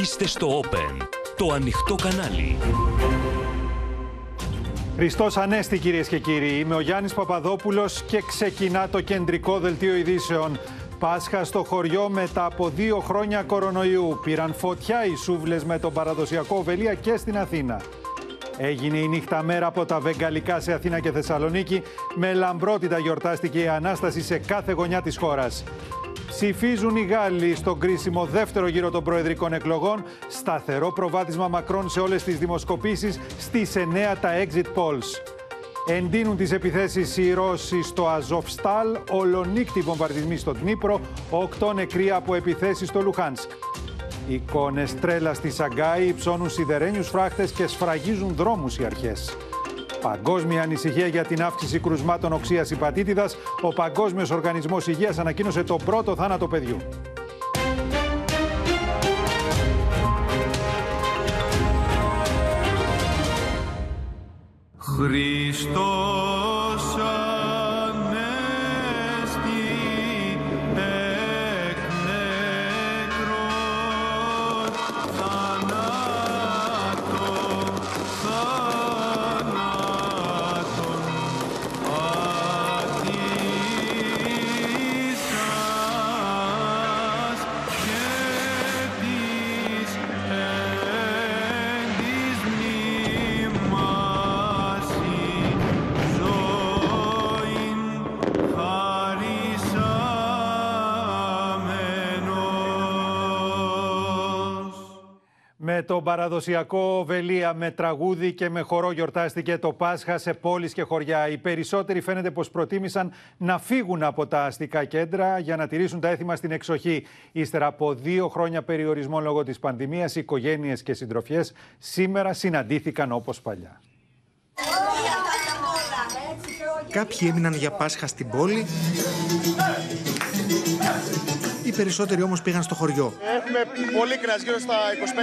Είστε στο Open, το ανοιχτό κανάλι. Χριστός Ανέστη, κυρίες και κύριοι. Είμαι ο Γιάννης Παπαδόπουλος και ξεκινά το κεντρικό δελτίο ειδήσεων. Πάσχα στο χωριό μετά από δύο χρόνια κορονοϊού. Πήραν φωτιά οι σούβλες με τον παραδοσιακό Βελία και στην Αθήνα. Έγινε η νύχτα μέρα από τα Βεγγαλικά σε Αθήνα και Θεσσαλονίκη. Με λαμπρότητα γιορτάστηκε η Ανάσταση σε κάθε γωνιά της χώρας. Ψηφίζουν οι Γάλλοι στον κρίσιμο δεύτερο γύρο των προεδρικών εκλογών. Σταθερό προβάδισμα Μακρόν σε όλες τις δημοσκοπήσεις στις 9 τα exit polls. Εντείνουν τις επιθέσεις οι Ρώσοι στο Αζοφστάλ, ολονύκτη βομβαρδισμοί στο Δνήπρο, οκτώ νεκροί από επιθέσεις στο Λουχάνσκ. Εικόνες τρέλας στη Σαγκάη υψώνουν σιδερένιους φράχτες και σφραγίζουν δρόμους οι αρχές. Παγκόσμια ανησυχία για την αύξηση κρουσμάτων οξείας υπατήτηδας. Ο Παγκόσμιος Οργανισμός Υγείας ανακοίνωσε τον πρώτο θάνατο παιδιού. Χριστός Με τον παραδοσιακό Βελία με τραγούδι και με χορό γιορτάστηκε το Πάσχα σε πόλεις και χωριά. Οι περισσότεροι φαίνεται πως προτίμησαν να φύγουν από τα αστικά κέντρα για να τηρήσουν τα έθιμα στην εξοχή. Ύστερα από δύο χρόνια περιορισμών λόγω της πανδημίας, οι οικογένειες και συντροφιές σήμερα συναντήθηκαν όπως παλιά. Κάποιοι έμειναν για Πάσχα στην πόλη. Οι περισσότεροι όμως πήγαν στο χωριό. Έχουμε πολύ κρέας, γύρω στα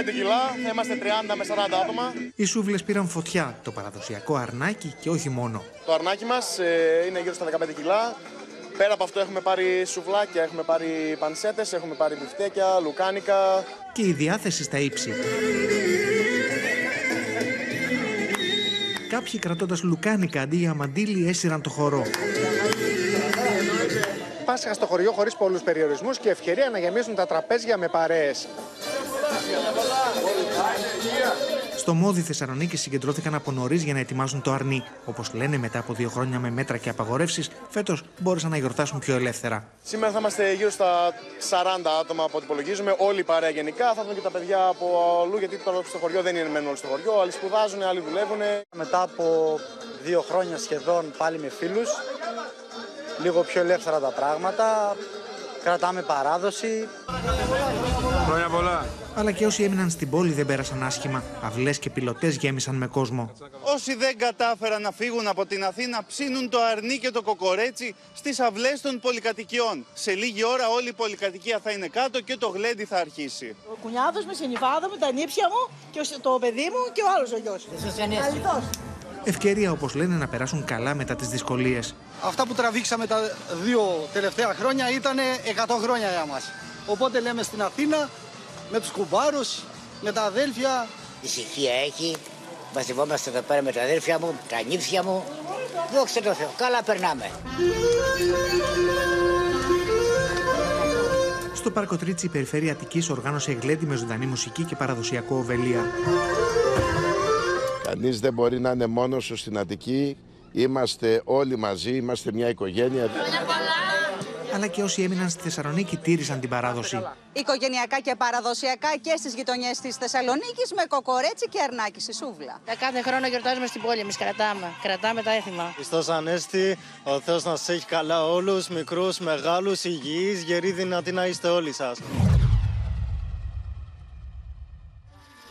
25 κιλά. Θα είμαστε 30 με 40 άτομα. Οι σούβλες πήραν φωτιά, το παραδοσιακό αρνάκι και όχι μόνο. Το αρνάκι μας ε, είναι γύρω στα 15 κιλά. Πέρα από αυτό έχουμε πάρει σουβλάκια, έχουμε πάρει πανσέτες, έχουμε πάρει μπιφτέκια, λουκάνικα. Και η διάθεση στα ύψη. Κάποιοι κρατώντας λουκάνικα αντί για μαντίλι έσυραν το χορό. Πάσχα στο χωριό χωρίς πολλούς περιορισμούς και ευκαιρία να γεμίσουν τα τραπέζια με παρέες. Στο Μόδι Θεσσαλονίκη συγκεντρώθηκαν από νωρίς για να ετοιμάσουν το αρνί. Όπως λένε, μετά από δύο χρόνια με μέτρα και απαγορεύσεις, φέτος μπόρεσαν να γιορτάσουν πιο ελεύθερα. Σήμερα θα είμαστε γύρω στα 40 άτομα από ό,τι υπολογίζουμε. Όλη η παρέα γενικά. Θα δούμε και τα παιδιά από αλλού, γιατί τώρα στο χωριό δεν είναι μένουν όλοι στο χωριό. Άλλοι σπουδάζουν, άλλοι δουλεύουν. Μετά από δύο χρόνια σχεδόν πάλι με φίλους, λίγο πιο ελεύθερα τα πράγματα, κρατάμε παράδοση. Χρόνια πολλά. Αλλά και όσοι έμειναν στην πόλη δεν πέρασαν άσχημα. Αυλές και πιλωτές γέμισαν με κόσμο. Όσοι δεν κατάφεραν να φύγουν από την Αθήνα ψήνουν το αρνί και το κοκορέτσι στις αυλές των πολυκατοικιών. Σε λίγη ώρα όλη η πολυκατοικία θα είναι κάτω και το γλέντι θα αρχίσει. Ο κουνιάδος με συνυφάδα μου, τα νύψια μου και ο- το παιδί μου και ο άλλος ο γιος. Αληθώς. Ευκαιρία, όπως λένε, να περάσουν καλά μετά τις δυσκολίες. Αυτά που τραβήξαμε τα δύο τελευταία χρόνια ήταν 100 χρόνια για μας. Οπότε λέμε στην Αθήνα με τους κουμπάρους, με τα αδέλφια, Ησυχία έχει. Μαζευόμαστε εδώ πέρα με τα αδέρφια μου, τα νύψια μου. Δόξα τω Θεώ, καλά περνάμε. Στο Πάρκο Τρίτσι, η Περιφέρεια Αττικής οργάνωσε γλέντι με ζωντανή μουσική και παραδοσιακό οβελία. Κανείς δεν μπορεί να είναι μόνος του στην Αττική. Είμαστε όλοι μαζί, είμαστε μια οικογένεια. Αλλά και όσοι έμειναν στη Θεσσαλονίκη τήρησαν την παράδοση. Οικογενειακά και παραδοσιακά και στις γειτονιές της Θεσσαλονίκης με κοκορέτσι και αρνάκι στη σούβλα. Τα κάθε χρόνο γιορτάζουμε στην πόλη, εμείς κρατάμε. Κρατάμε τα έθιμα. Χριστός Ανέστη, ο Θεός να σας έχει καλά όλους, μικρούς, μεγάλους, υγιείς, γεροί, δυνατοί να είστε όλοι σας.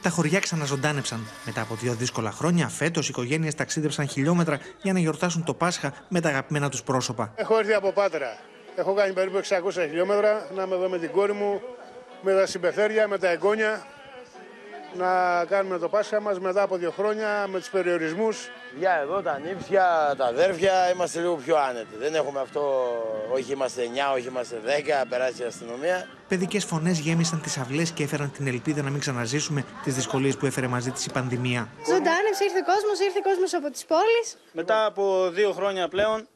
Τα χωριά ξαναζωντάνεψαν. Μετά από δύο δύσκολα χρόνια, φέτος οι οικογένειες ταξίδεψαν χιλιόμετρα για να γιορτάσουν το Πάσχα με τα αγαπημένα τους πρόσωπα. Έχω έρθει από Πάτρα. Έχω κάνει περίπου 600 χιλιόμετρα να είμαι εδώ με την κόρη μου, με τα συμπεθέρια, με τα εγγόνια. Να κάνουμε το Πάσχα μας μετά από δύο χρόνια με τους περιορισμούς. Για εδώ τα νύψια, τα αδέρφια είμαστε λίγο πιο άνετοι. Δεν έχουμε αυτό, όχι είμαστε 9, όχι είμαστε 10, περάσει η αστυνομία. Παιδικές φωνές γέμισαν τις αυλές και έφεραν την ελπίδα να μην ξαναζήσουμε τις δυσκολίες που έφερε μαζί της η πανδημία. Ζωντάνευσε, ήρθε κόσμος, ήρθε κόσμος από τις πόλεις. Μετά από δύο χρόνια πλέον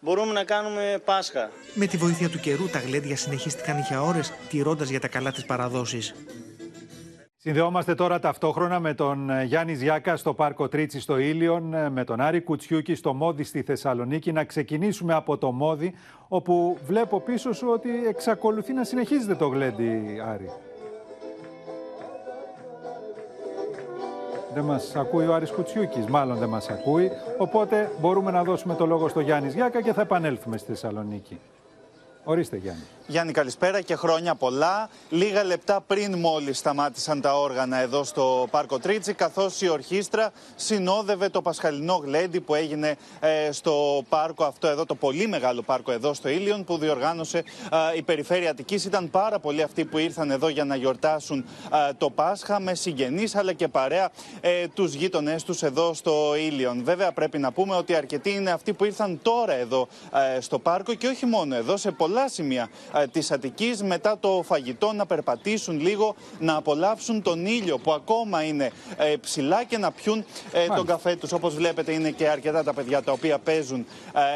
μπορούμε να κάνουμε Πάσχα. Με τη βοήθεια του καιρού, τα γλέντια συνεχίστηκαν για ώρες, τηρώντας για τα καλά τι παραδόσεις. Συνδεόμαστε τώρα ταυτόχρονα με τον ε, Γιάννη Ζιάκα στο Πάρκο Τρίτσι στο Ήλιον, ε, με τον Άρη Κουτσιούκη στο Μόδι στη Θεσσαλονίκη. Να ξεκινήσουμε από το Μόδι, όπου βλέπω πίσω σου ότι εξακολουθεί να συνεχίζεται το γλέντι, Άρη. Δεν μας ακούει ο Άρης Κουτσιούκης, μάλλον δεν μας ακούει. Οπότε μπορούμε να δώσουμε το λόγο στο Γιάννη Ζιάκα και θα επανέλθουμε στη Θεσσαλονίκη. Ορίστε Γιάννη. Γιάννη, καλησπέρα και χρόνια πολλά. Λίγα λεπτά πριν μόλις σταμάτησαν τα όργανα εδώ στο Πάρκο Τρίτσι, καθώς η ορχήστρα συνόδευε το Πασχαλινό Γλέντι που έγινε ε, στο πάρκο αυτό εδώ, το πολύ μεγάλο πάρκο εδώ στο Ήλιον, που διοργάνωσε ε, η Περιφέρεια Αττικής. Ήταν πάρα πολλοί αυτοί που ήρθαν εδώ για να γιορτάσουν ε, το Πάσχα με συγγενείς αλλά και παρέα ε, τους γείτονές τους εδώ στο Ήλιον. Βέβαια, πρέπει να πούμε ότι αρκετοί είναι αυτοί που ήρθαν τώρα εδώ ε, στο πάρκο και όχι μόνο εδώ, σε πολλά σημεία ε, της Αττικής μετά το φαγητό να περπατήσουν λίγο, να απολαύσουν τον ήλιο που ακόμα είναι ε, ψηλά και να πιούν ε, τον καφέ τους. Όπως βλέπετε είναι και αρκετά τα παιδιά τα οποία παίζουν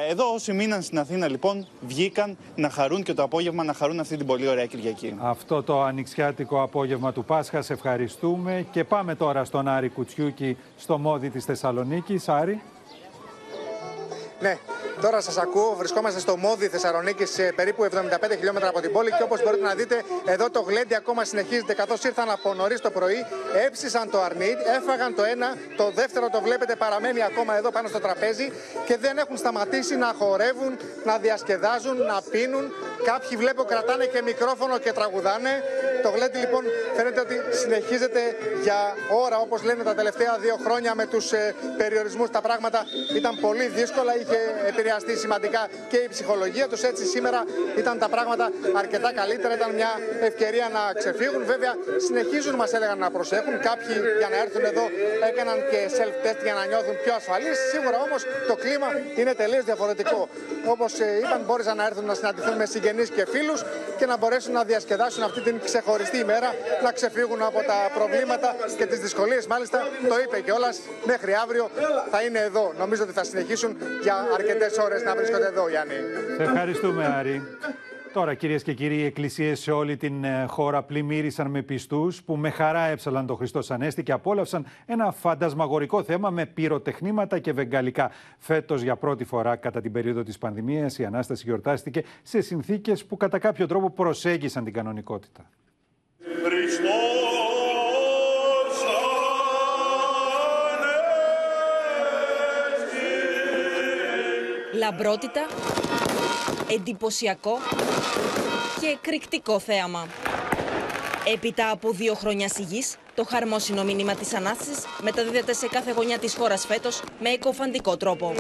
εδώ. Όσοι μείναν στην Αθήνα λοιπόν βγήκαν να χαρούν και το απόγευμα να χαρούν αυτή την πολύ ωραία Κυριακή. Αυτό το ανοιξιάτικο απόγευμα του Πάσχα σε ευχαριστούμε και πάμε τώρα στον Άρη Κουτσιούκη στο μόδι της Θεσσαλονίκης. Άρη. Ναι, τώρα σας ακούω. Βρισκόμαστε στο Μόδι Θεσσαλονίκης, περίπου 75 χιλιόμετρα από την πόλη. Και όπως μπορείτε να δείτε, εδώ το γλέντι ακόμα συνεχίζεται. Καθώς ήρθαν από νωρίς το πρωί, έψησαν το αρνί, έφαγαν το ένα. Το δεύτερο το βλέπετε παραμένει ακόμα εδώ πάνω στο τραπέζι και δεν έχουν σταματήσει να χορεύουν, να διασκεδάζουν, να πίνουν. Κάποιοι βλέπω κρατάνε και μικρόφωνο και τραγουδάνε. Το γλέντι λοιπόν φαίνεται ότι συνεχίζεται για ώρα, όπως λένε τα τελευταία δύο χρόνια με τους ε, περιορισμούς. Τα πράγματα ήταν πολύ δύσκολα, είχε επηρεαστεί σημαντικά και η ψυχολογία τους. Έτσι σήμερα ήταν τα πράγματα αρκετά καλύτερα, ήταν μια ευκαιρία να ξεφύγουν. Βέβαια συνεχίζουν, μας έλεγαν να προσέχουν. Κάποιοι για να έρθουν εδώ έκαναν και self-test για να νιώθουν πιο ασφαλείς. Σίγουρα όμως το κλίμα είναι τελείως διαφορετικό. Όπως είπαν, μπόρεσαν να έρθουν να συναντηθούν με συγγενείς και φίλους και να μπορέσουν να διασκεδάσουν αυτή την ξεχωριστή ημέρα, να ξεφύγουν από τα προβλήματα και τις δυσκολίες. Μάλιστα, το είπε κιόλας, μέχρι αύριο θα είναι εδώ. Νομίζω ότι θα συνεχίσουν για αρκετές ώρες να βρίσκονται εδώ, Γιάννη. Σε ευχαριστούμε, Άρη. Τώρα, κυρίες και κύριοι, οι εκκλησίες σε όλη την ε, χώρα πλημμύρισαν με πιστούς που με χαρά έψαλαν το Χριστό Ανέστη και απόλαυσαν ένα φαντασμαγορικό θέμα με πυροτεχνήματα και βεγγαλικά. Φέτος, για πρώτη φορά κατά την περίοδο της πανδημίας, η ανάσταση γιορτάστηκε σε συνθήκες που κατά κάποιο τρόπο προσέγγισαν την κανονικότητα. Λαμπρότητα, εντυπωσιακό και εκρηκτικό θέαμα. Έπειτα από δύο χρόνια σιγής, το χαρμόσυνο μήνυμα της Ανάστασης μεταδίδεται σε κάθε γωνιά της χώρας φέτος με εκοφαντικό τρόπο.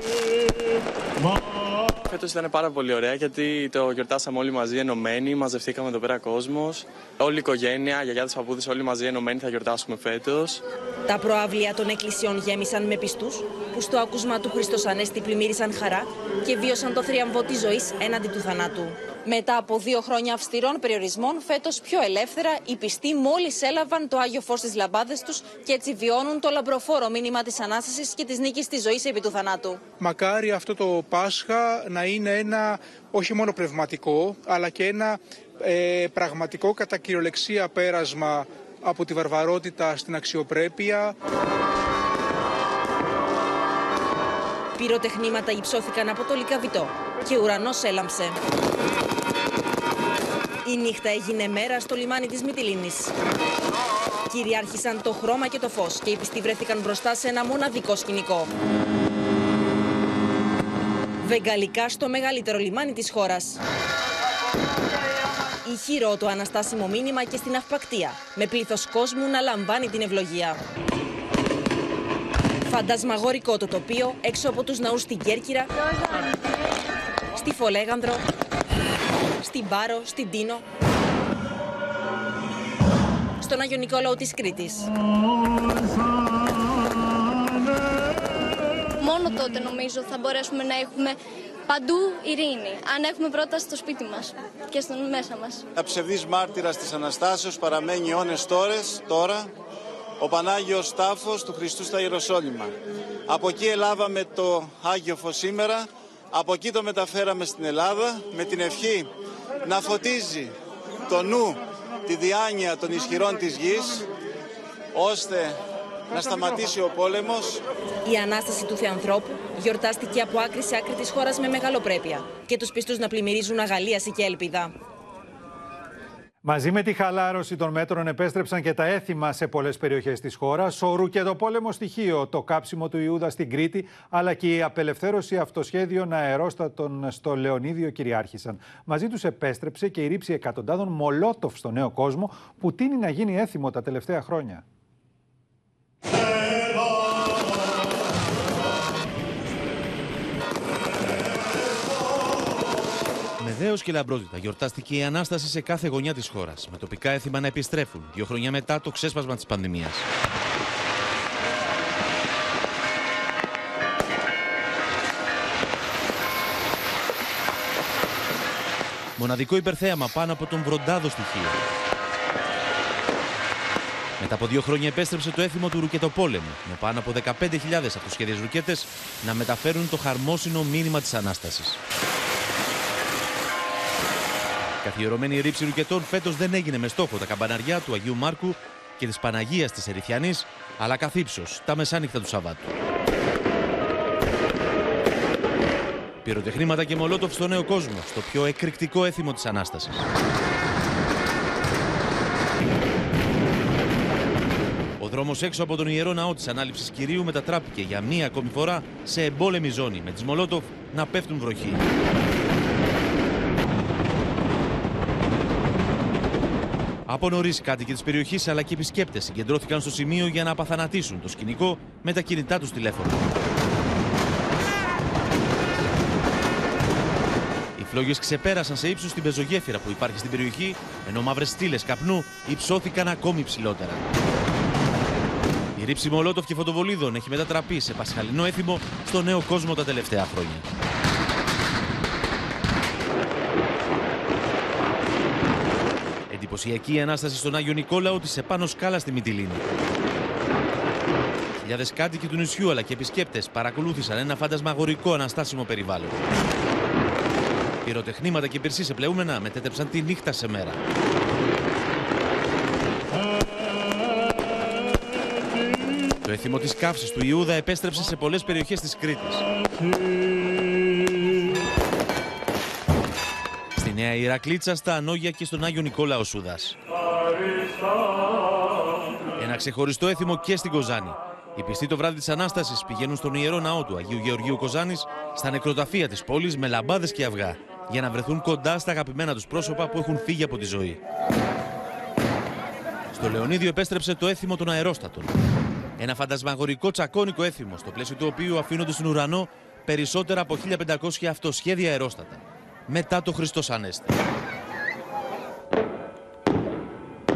Φέτος ήταν πάρα πολύ ωραία γιατί το γιορτάσαμε όλοι μαζί ενωμένοι, μαζευτήκαμε εδώ πέρα κόσμος. Όλη η οικογένεια, γιαγιάδε, παππούδε, όλοι μαζί ενωμένοι θα γιορτάσουμε φέτος. Τα προάβλια των εκκλησιών γέμισαν με πιστούς που στο άκουσμα του Χριστός Ανέστη πλημμύρισαν χαρά και βίωσαν το θρίαμβο της ζωής έναντι του θανάτου. Μετά από δύο χρόνια αυστηρών περιορισμών, φέτος πιο ελεύθερα, οι πιστοί μόλις έλαβαν το άγιο φως στις λαμπάδες τους και έτσι βιώνουν το λαμπροφόρο μήνυμα της ανάστασης και της νίκης της ζωής επί του θανάτου. Μακάρι αυτό το Πάσχα να είναι ένα όχι μόνο πνευματικό, αλλά και ένα ε, πραγματικό κατά κυριολεξία πέρασμα από τη βαρβαρότητα στην αξιοπρέπεια. Πυροτεχνήματα υψώθηκαν από το Λικαβιτό και ο ουρανός έλαμψε. Η νύχτα έγινε μέρα στο λιμάνι της Μυτιλίνης. Κυριάρχησαν το χρώμα και το φως και οι πιστοί βρέθηκαν μπροστά σε ένα μοναδικό σκηνικό. Βεγγαλικά στο μεγαλύτερο λιμάνι της χώρας. Ηχηρό το αναστάσιμο μήνυμα και στην αυπακτία, με πλήθος κόσμου να λαμβάνει την ευλογία. Φαντασμαγορικό το τοπίο έξω από τους ναούς στην Κέρκυρα, στη Φολέγανδρο, στην Πάρο, στην Τίνο. Στο στον Άγιο Νικόλαο της Κρήτης. Μόνο τότε νομίζω θα μπορέσουμε να έχουμε παντού ειρήνη. Αν έχουμε πρώτα στο σπίτι μας και στον μέσα μας. Αψευδής μάρτυρας της Αναστάσεως παραμένει αιώνες τόρες, τώρα ο Πανάγιος Τάφος του Χριστού στα Ιεροσόλυμα. Από εκεί ελάβαμε το Άγιο Φως σήμερα, από εκεί το μεταφέραμε στην Ελλάδα με την ευχή να φωτίζει το νου, τη διάνοια των ισχυρών της γης, ώστε να σταματήσει ο πόλεμος. Η Ανάσταση του Θεανθρώπου γιορτάστηκε από άκρη σε άκρη της χώρας με μεγαλοπρέπεια και τους πιστούς να πλημμυρίζουν αγαλίαση και ελπίδα. Μαζί με τη χαλάρωση των μέτρων επέστρεψαν και τα έθιμα σε πολλές περιοχές της χώρας, ο πόλεμο στοιχείο, το κάψιμο του Ιούδα στην Κρήτη, αλλά και η απελευθέρωση αυτοσχέδιων αερόστατων στο Λεωνίδιο κυριάρχησαν. Μαζί τους επέστρεψε και η ρήψη εκατοντάδων μολότοφ στο νέο κόσμο, που τίνει να γίνει έθιμο τα τελευταία χρόνια. Με δέο και λαμπρότητα γιορτάστηκε η Ανάσταση σε κάθε γωνιά της χώρας, με τοπικά έθιμα να επιστρέφουν δύο χρόνια μετά το ξέσπασμα της πανδημίας. Μοναδικό υπερθέαμα πάνω από τον βροντάδο στοιχείο. Μετά από δύο χρόνια επέστρεψε το έθιμο του ρουκετοπόλεμου, με πάνω από 15.000 αυτοσχέδιες ρουκέτες να μεταφέρουν το χαρμόσυνο μήνυμα της Ανάστασης. Καθιερωμένη ρήψη ρουκετών φέτος δεν έγινε με στόχο τα καμπαναριά του Αγίου Μάρκου και της Παναγίας της Ερυθιανής, αλλά καθ' τα μεσάνυχτα του Σαββάτου. Πυροτεχνήματα και μολότοφ στο νέο κόσμο, στο πιο εκρηκτικό έθιμο της Ανάστασης. Ο δρόμος έξω από τον Ιερό Ναό της Ανάληψης Κυρίου μετατράπηκε για μία ακόμη φορά σε εμπόλεμη ζώνη, με τις μολότοφ να πέφτουν βροχή. Από νωρί κάτοικοι της περιοχής αλλά και επισκέπτες συγκεντρώθηκαν στο σημείο για να απαθανατήσουν το σκηνικό με τα κινητά τους τηλέφωνα. Οι φλόγες ξεπέρασαν σε ύψος την πεζογέφυρα που υπάρχει στην περιοχή, ενώ μαύρες στήλες καπνού υψώθηκαν ακόμη ψηλότερα. Η ρήψη μολότοφ και φωτοβολίδων έχει μετατραπεί σε πασχαλινό έθιμο στο νέο κόσμο τα τελευταία χρόνια. Εντυπωσιακή ανάσταση στον Άγιο Νικόλαο της επάνω σκάλας στη Μυτιλίνη. Χιλιάδες κάτοικοι του νησιού αλλά και επισκέπτες παρακολούθησαν ένα φαντασμαγορικό αναστάσιμο περιβάλλον. Πυροτεχνήματα και πυρσί σε πλεούμενα μετέτρεψαν τη νύχτα σε μέρα. Το έθιμο της καύσης του Ιούδα επέστρεψε σε πολλές περιοχές της Κρήτης. Νέα Ηρακλήτσα, στα Ανόγια και στον Άγιο Νικόλα ο Σούδας. Ένα ξεχωριστό έθιμο και στην Κοζάνη. Οι πιστοί το βράδυ της Ανάστασης πηγαίνουν στον ιερό ναό του Αγίου Γεωργίου Κοζάνης, στα νεκροταφεία της πόλης με λαμπάδες και αυγά, για να βρεθούν κοντά στα αγαπημένα τους πρόσωπα που έχουν φύγει από τη ζωή. Στο Λεωνίδιο επέστρεψε το έθιμο των αερόστατων. Ένα φαντασμαγορικό τσακώνικο έθιμο, στο πλαίσιο του οποίου αφήνονται στον ουρανό περισσότερα από 1500 αυτοσχέδια αερόστατα μετά το Χριστός Ανέστη.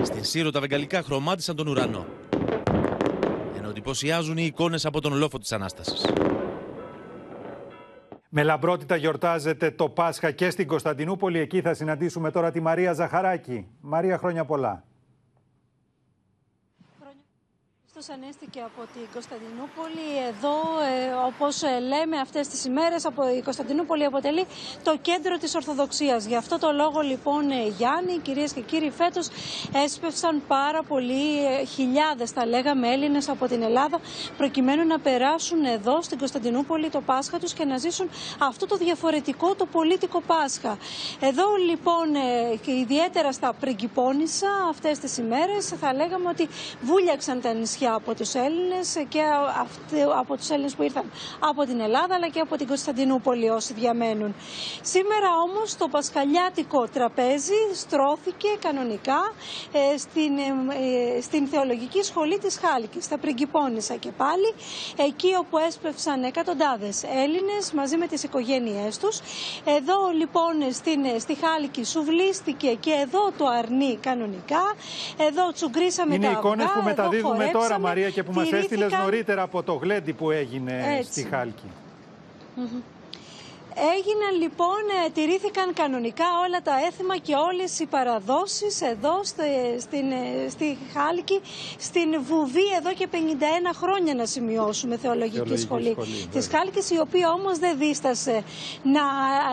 Στην Σύρο τα βεγγαλικά χρωμάτισαν τον ουρανό, ενώ εντυπωσιάζουν οι εικόνες από τον λόφο της Ανάστασης. Με λαμπρότητα γιορτάζεται το Πάσχα και στην Κωνσταντινούπολη. Εκεί θα συναντήσουμε τώρα τη Μαρία Ζαχαράκη. Μαρία, χρόνια πολλά. Χριστός ανέστηκε από την Κωνσταντινούπολη. Εδώ, ε, όπως ε, λέμε αυτές τις ημέρες, από η Κωνσταντινούπολη αποτελεί το κέντρο της Ορθοδοξίας. Γι' αυτό το λόγο λοιπόν, ε, Γιάννη, κυρίες και κύριοι, φέτος έσπευσαν πάρα πολλοί, ε, χιλιάδες θα λέγαμε, Έλληνες από την Ελλάδα, προκειμένου να περάσουν εδώ στην Κωνσταντινούπολη το Πάσχα τους και να ζήσουν αυτό το διαφορετικό, το πολίτικο Πάσχα. Εδώ λοιπόν, ε, και ιδιαίτερα στα Πριγκυπώνησα αυτές τις ημέρες, θα λέγαμε ότι βούλιαξαν τα νησιά και από τους Έλληνες και από τους Έλληνες που ήρθαν από την Ελλάδα αλλά και από την Κωνσταντινούπολη όσοι διαμένουν. Σήμερα όμως το πασχαλιάτικο τραπέζι στρώθηκε κανονικά ε, στην, ε, στην Θεολογική Σχολή της Χάλκης, στα Πριγκυπώνησα και πάλι, εκεί όπου έσπευσαν εκατοντάδες Έλληνες μαζί με τις οικογένειές τους. Εδώ λοιπόν στην, στη Χάλκη σουβλίστηκε και εδώ το αρνί κανονικά. Εδώ τσουγκρίσαμε Είναι τα αυγά, εικόνες που μεταδίδουμε τώρα χορέψαμε, Μαρία και που μας τηρήθηκαν- έστειλες νωρίτερα από το γλέντι που έγινε Έτσι. στη Χάλκη. Μμμ. Έγιναν λοιπόν, ε, τηρήθηκαν κανονικά όλα τα έθιμα και όλες οι παραδόσεις εδώ στη, στην, ε, στη Χάλκη, στην Βουβή εδώ και 51 χρόνια να σημειώσουμε θεολογική, Θεολογική σχολή, σχολή, της Χάλκης η οποία όμως δεν δίστασε να,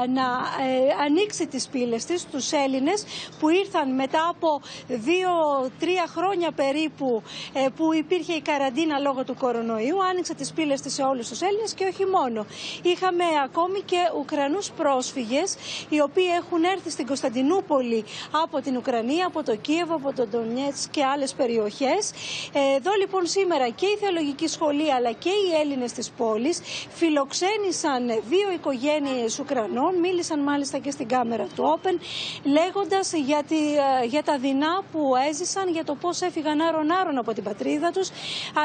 να ε, ανοίξει τις πύλες της στους Έλληνες που ήρθαν μετά από δύο-τρία χρόνια περίπου ε, που υπήρχε η καραντίνα λόγω του κορονοϊού άνοιξε τις πύλες της σε όλους τους Έλληνες και όχι μόνο. Είχαμε ακόμη και Ουκρανούς πρόσφυγες οι οποίοι έχουν έρθει στην Κωνσταντινούπολη από την Ουκρανία, από το Κίεβο, από το Ντονιέτς και άλλες περιοχές. Ε, Εδώ λοιπόν σήμερα και η Θεολογική Σχολή αλλά και οι Έλληνες της πόλης φιλοξένησαν δύο οικογένειες Ουκρανών, μίλησαν μάλιστα και στην κάμερα του Open λέγοντας για, τη- ε, για τα δεινά που έζησαν, για το πώς έφυγαν άρον-άρον από την πατρίδα τους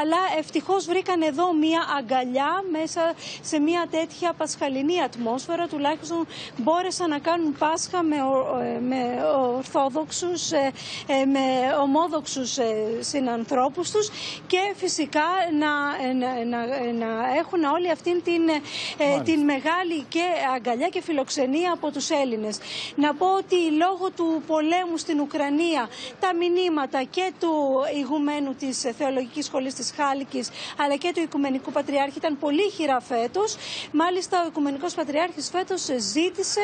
αλλά ευτυχώς βρήκαν εδώ μια αγκαλιά μέσα σε μια τέτοια πασχαλινή ατμόσφαιρα τουλάχιστον μπόρεσαν να κάνουν Πάσχα με, ο- ε, με ορθόδοξους, ε, ε, με ομόδοξους ε, συνανθρώπους τους και φυσικά να, ε, να, να, ε, να έχουν όλη αυτήν την, ε, την μεγάλη και αγκαλιά και φιλοξενία από τους Έλληνες. Να πω ότι λόγω του πολέμου στην Ουκρανία τα μηνύματα και του ηγουμένου της Θεολογικής Σχολής της Χάλκης αλλά και του Οικουμενικού Πατριάρχη ήταν πολύ χειρά φέτος. Μάλιστα ο Οικουμενικός Πατριάρχης φέτος ζήτησε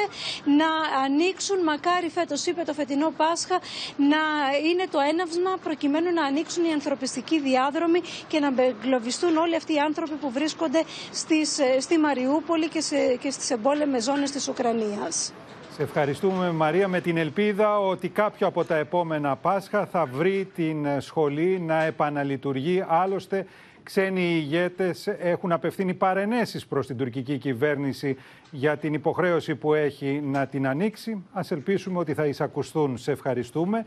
να ανοίξουν, μακάρι φέτος είπε το φετινό Πάσχα, να είναι το έναυσμα προκειμένου να ανοίξουν οι ανθρωπιστικοί διάδρομοι και να εγκλωβιστούν όλοι αυτοί οι άνθρωποι που βρίσκονται στις, ε, στη Μαριούπολη και, σε, και στις εμπόλεμες ζώνες της Ουκρανίας. Σε ευχαριστούμε Μαρία με την ελπίδα ότι κάποιο από τα επόμενα Πάσχα θα βρει την ε, σχολή να επαναλειτουργεί. Άλλωστε ξένοι ηγέτες έχουν απευθύνει παρενέσεις προς την τουρκική κυβέρνηση για την υποχρέωση που έχει να την ανοίξει. Ας ελπίσουμε ότι θα εισακουστούν. Σε ευχαριστούμε.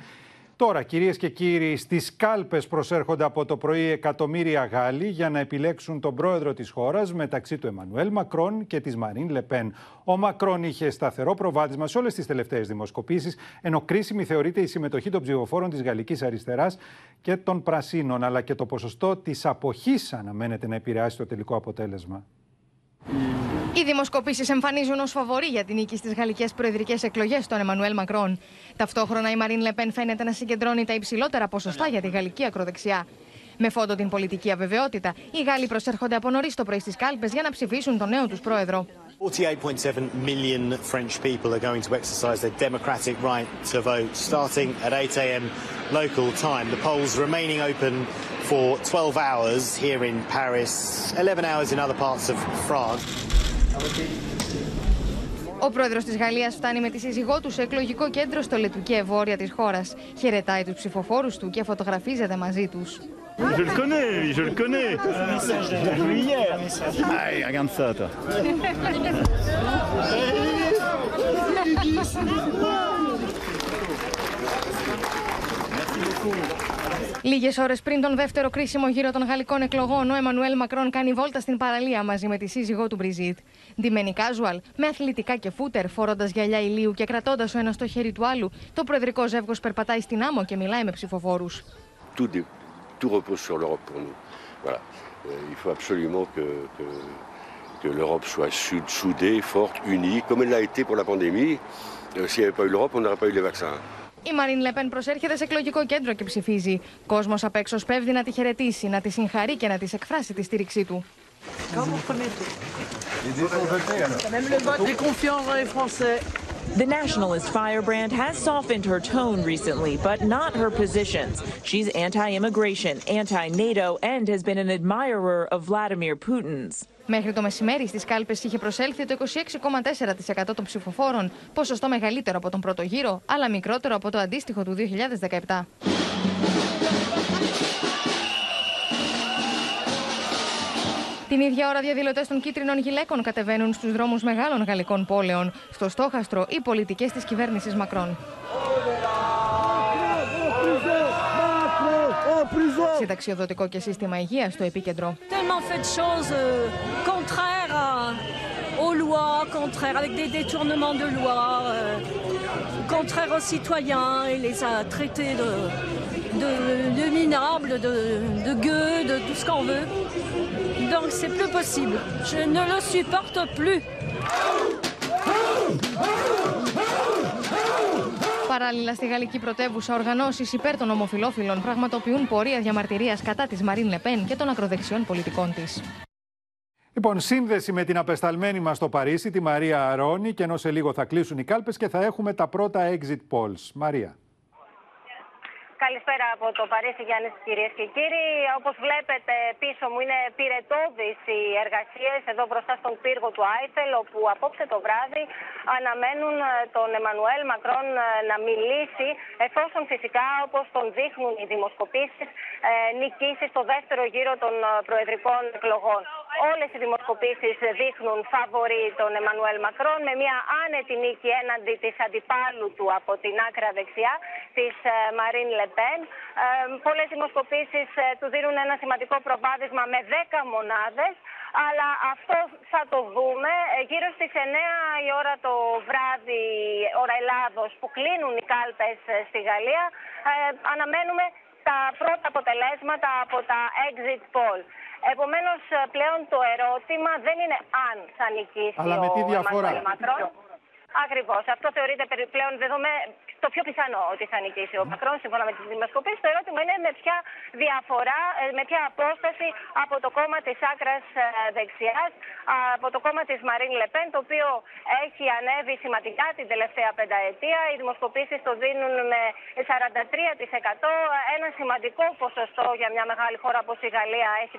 Τώρα, κυρίες και κύριοι, στις κάλπες προσέρχονται από το πρωί εκατομμύρια Γάλλοι για να επιλέξουν τον πρόεδρο της χώρας μεταξύ του Εμμανουέλ Μακρόν και της Μαρίν Λεπέν. Ο Μακρόν είχε σταθερό προβάδισμα σε όλες τις τελευταίες δημοσκοπήσεις, ενώ κρίσιμη θεωρείται η συμμετοχή των ψηφοφόρων της Γαλλικής Αριστεράς και των Πρασίνων, αλλά και το ποσοστό της αποχής αναμένεται να επηρεάσει το τελικό αποτέλεσμα. Οι δημοσκοπήσεις εμφανίζουν ως φαβορή για την νίκη στις γαλλικές προεδρικές εκλογές τον Εμμανουέλ Μακρόν. Ταυτόχρονα η Μαρίν Λεπέν φαίνεται να συγκεντρώνει τα υψηλότερα ποσοστά για τη γαλλική ακροδεξιά. Με φόντο την πολιτική αβεβαιότητα, οι Γάλλοι προσέρχονται από νωρίς το πρωί στις κάλπες για να ψηφίσουν τον νέο τους πρόεδρο. 48.7 million French people are going to exercise their democratic right to vote starting at 8 a.m. local time. The polls remaining open for 12 hours here in Paris, 11 hours in other parts of France. Ο πρόεδρος της Γαλλίας φτάνει με τη σύζυγό του σε εκλογικό κέντρο στο Λετουκέ βόρεια της χώρας. Χαιρετάει τους ψηφοφόρους του και φωτογραφίζεται μαζί τους. Je le connais, lui, je le connais. Je l'ai vu hier. Allez, regarde ça, toi. Λίγες ώρες πριν τον δεύτερο κρίσιμο γύρο των γαλλικών εκλογών, ο Εμμανουέλ Μακρόν κάνει βόλτα στην παραλία μαζί με τη σύζυγό του Μπριζίτ. Ντυμένη casual, με αθλητικά και φούτερ, φορώντας γυαλιά ηλίου και κρατώντας ο ένας το χέρι του άλλου, το προεδρικό ζεύγος περπατάει στην άμμο και μιλάει με ψηφοφόρους. tout, dé- tout repose sur l'Europe pour nous. Voilà. Euh, il faut absolument que, que, que l'Europe soit sud- soudée, forte, unie, comme elle l'a été pour la pandémie. Euh, S'il n'y avait pas eu l'Europe, on n'aurait pas eu les vaccins. Η Μαρίν Λεπέν προσέρχεται σε εκλογικό κέντρο και ψηφίζει. Κόσμος απ' έξω σπέβδει να τη χαιρετήσει, να τη συγχαρεί και να της εκφράσει τη στήριξή του. Même le vote est confiant dans les Français. The nationalist firebrand has softened her tone recently, but not her positions. She's anti immigration, anti NATO, and has been an admirer of Vladimir Putin's. Μέχρι το μεσημέρι στις κάλπες είχε προσέλθει το 26,4% των ψηφοφόρων, ποσοστό μεγαλύτερο από τον πρώτο γύρο, αλλά μικρότερο από το αντίστοιχο του 2017. Την ίδια ώρα, διαδηλωτές των κίτρινων γυλαίκων κατεβαίνουν στους δρόμους μεγάλων γαλλικών πόλεων. Στο στόχαστρο, οι πολιτικές της κυβέρνησης Μακρόν. Συνταξιοδοτικό και σύστημα υγείας στο επίκεντρο. aux lois, contraire avec des détournements de loi, euh, contraire aux citoyens et les a traités de, de, de minables, de, de gueux, de tout ce qu'on veut. Donc c'est plus possible. Je ne le supporte plus. Παράλληλα, στη γαλλική πρωτεύουσα, οργανώσει υπέρ των ομοφυλόφιλων πραγματοποιούν πορεία διαμαρτυρία κατά τη Μαρίν Λεπέν και των ακροδεξιών πολιτικών τη. Λοιπόν, σύνδεση με την απεσταλμένη μας στο Παρίσι, τη Μαρία Αρώνη, και ενώ σε λίγο θα κλείσουν οι κάλπες και θα έχουμε τα πρώτα exit polls. Μαρία. Καλησπέρα από το Παρίσι, Γιάννης, κυρίες και κύριοι. Όπως βλέπετε, πίσω μου είναι πυρετόδει οι εργασίες εδώ μπροστά στον πύργο του Άιφελ, όπου απόψε το βράδυ αναμένουν ε, τον Εμμανουέλ Μακρόν ε, να μιλήσει, εφόσον φυσικά, όπως τον δείχνουν οι δημοσκοπήσεις, ε, νικήσεις στο δεύτερο γύρο των προεδρικών εκλογών. Όλες οι δημοσκοπήσεις δείχνουν φαβορή τον Εμμανουέλ Μακρόν με μια άνετη νίκη έναντι της αντιπάλου του από την άκρα δεξιά, της Μαρίν Λεπέν. Ε, Πολλές δημοσκοπήσεις του δίνουν ένα σημαντικό προβάδισμα με 10 μονάδες. Αλλά αυτό θα το δούμε γύρω στις 9 η ώρα το βράδυ, ώρα Ελλάδος, που κλείνουν οι κάλπες στη Γαλλία. Ε, αναμένουμε τα πρώτα αποτελέσματα από τα exit poll. Επομένως πλέον το ερώτημα δεν είναι αν θα νικήσει Αλλά με τι διαφορά; Μακρόν. Ακριβώς. Αυτό θεωρείται πλέον δεδομένο το πιο πιθανό ότι θα νικήσει ο Μακρόν σύμφωνα με τις δημοσκοπήσεις. Το ερώτημα είναι με ποια διαφορά, ε, με ποια απόσταση από το κόμμα της άκρας ε, δεξιάς, από το κόμμα της Μαρίν Λεπέν, το οποίο έχει ανέβει σημαντικά την τελευταία πενταετία. Οι δημοσκοπήσεις το δίνουν με 43%. Ένα σημαντικό ποσοστό για μια μεγάλη χώρα όπως η Γαλλία έχει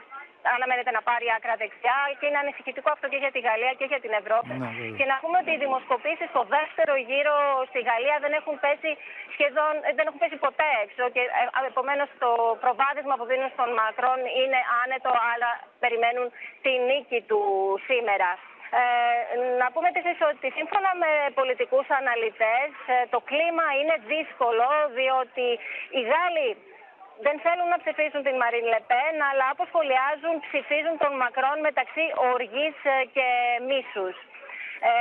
αναμένεται να πάρει άκρα δεξιά και είναι ανησυχητικό αυτό και για τη Γαλλία και για την Ευρώπη. Ναι, και να πούμε ότι οι δημοσκοπήσεις στο δεύτερο γύρο στη Γαλλία δεν έχουν πέσει σχεδόν, ε, δεν έχουν πέσει ποτέ έξω και ε, επομένως το προβάδισμα που δίνουν στον Μακρόν είναι άνετο, αλλά περιμένουν τη νίκη του σήμερα. Ε, να πούμε επίσης ότι σύμφωνα με πολιτικούς αναλυτές ε, το κλίμα είναι δύσκολο διότι οι Γάλλοι δεν θέλουν να ψηφίσουν την Μαρίν Λεπέν, αλλά όπως σχολιάζουν ψηφίζουν τον Μακρόν μεταξύ οργής ε, και μίσους. Ε,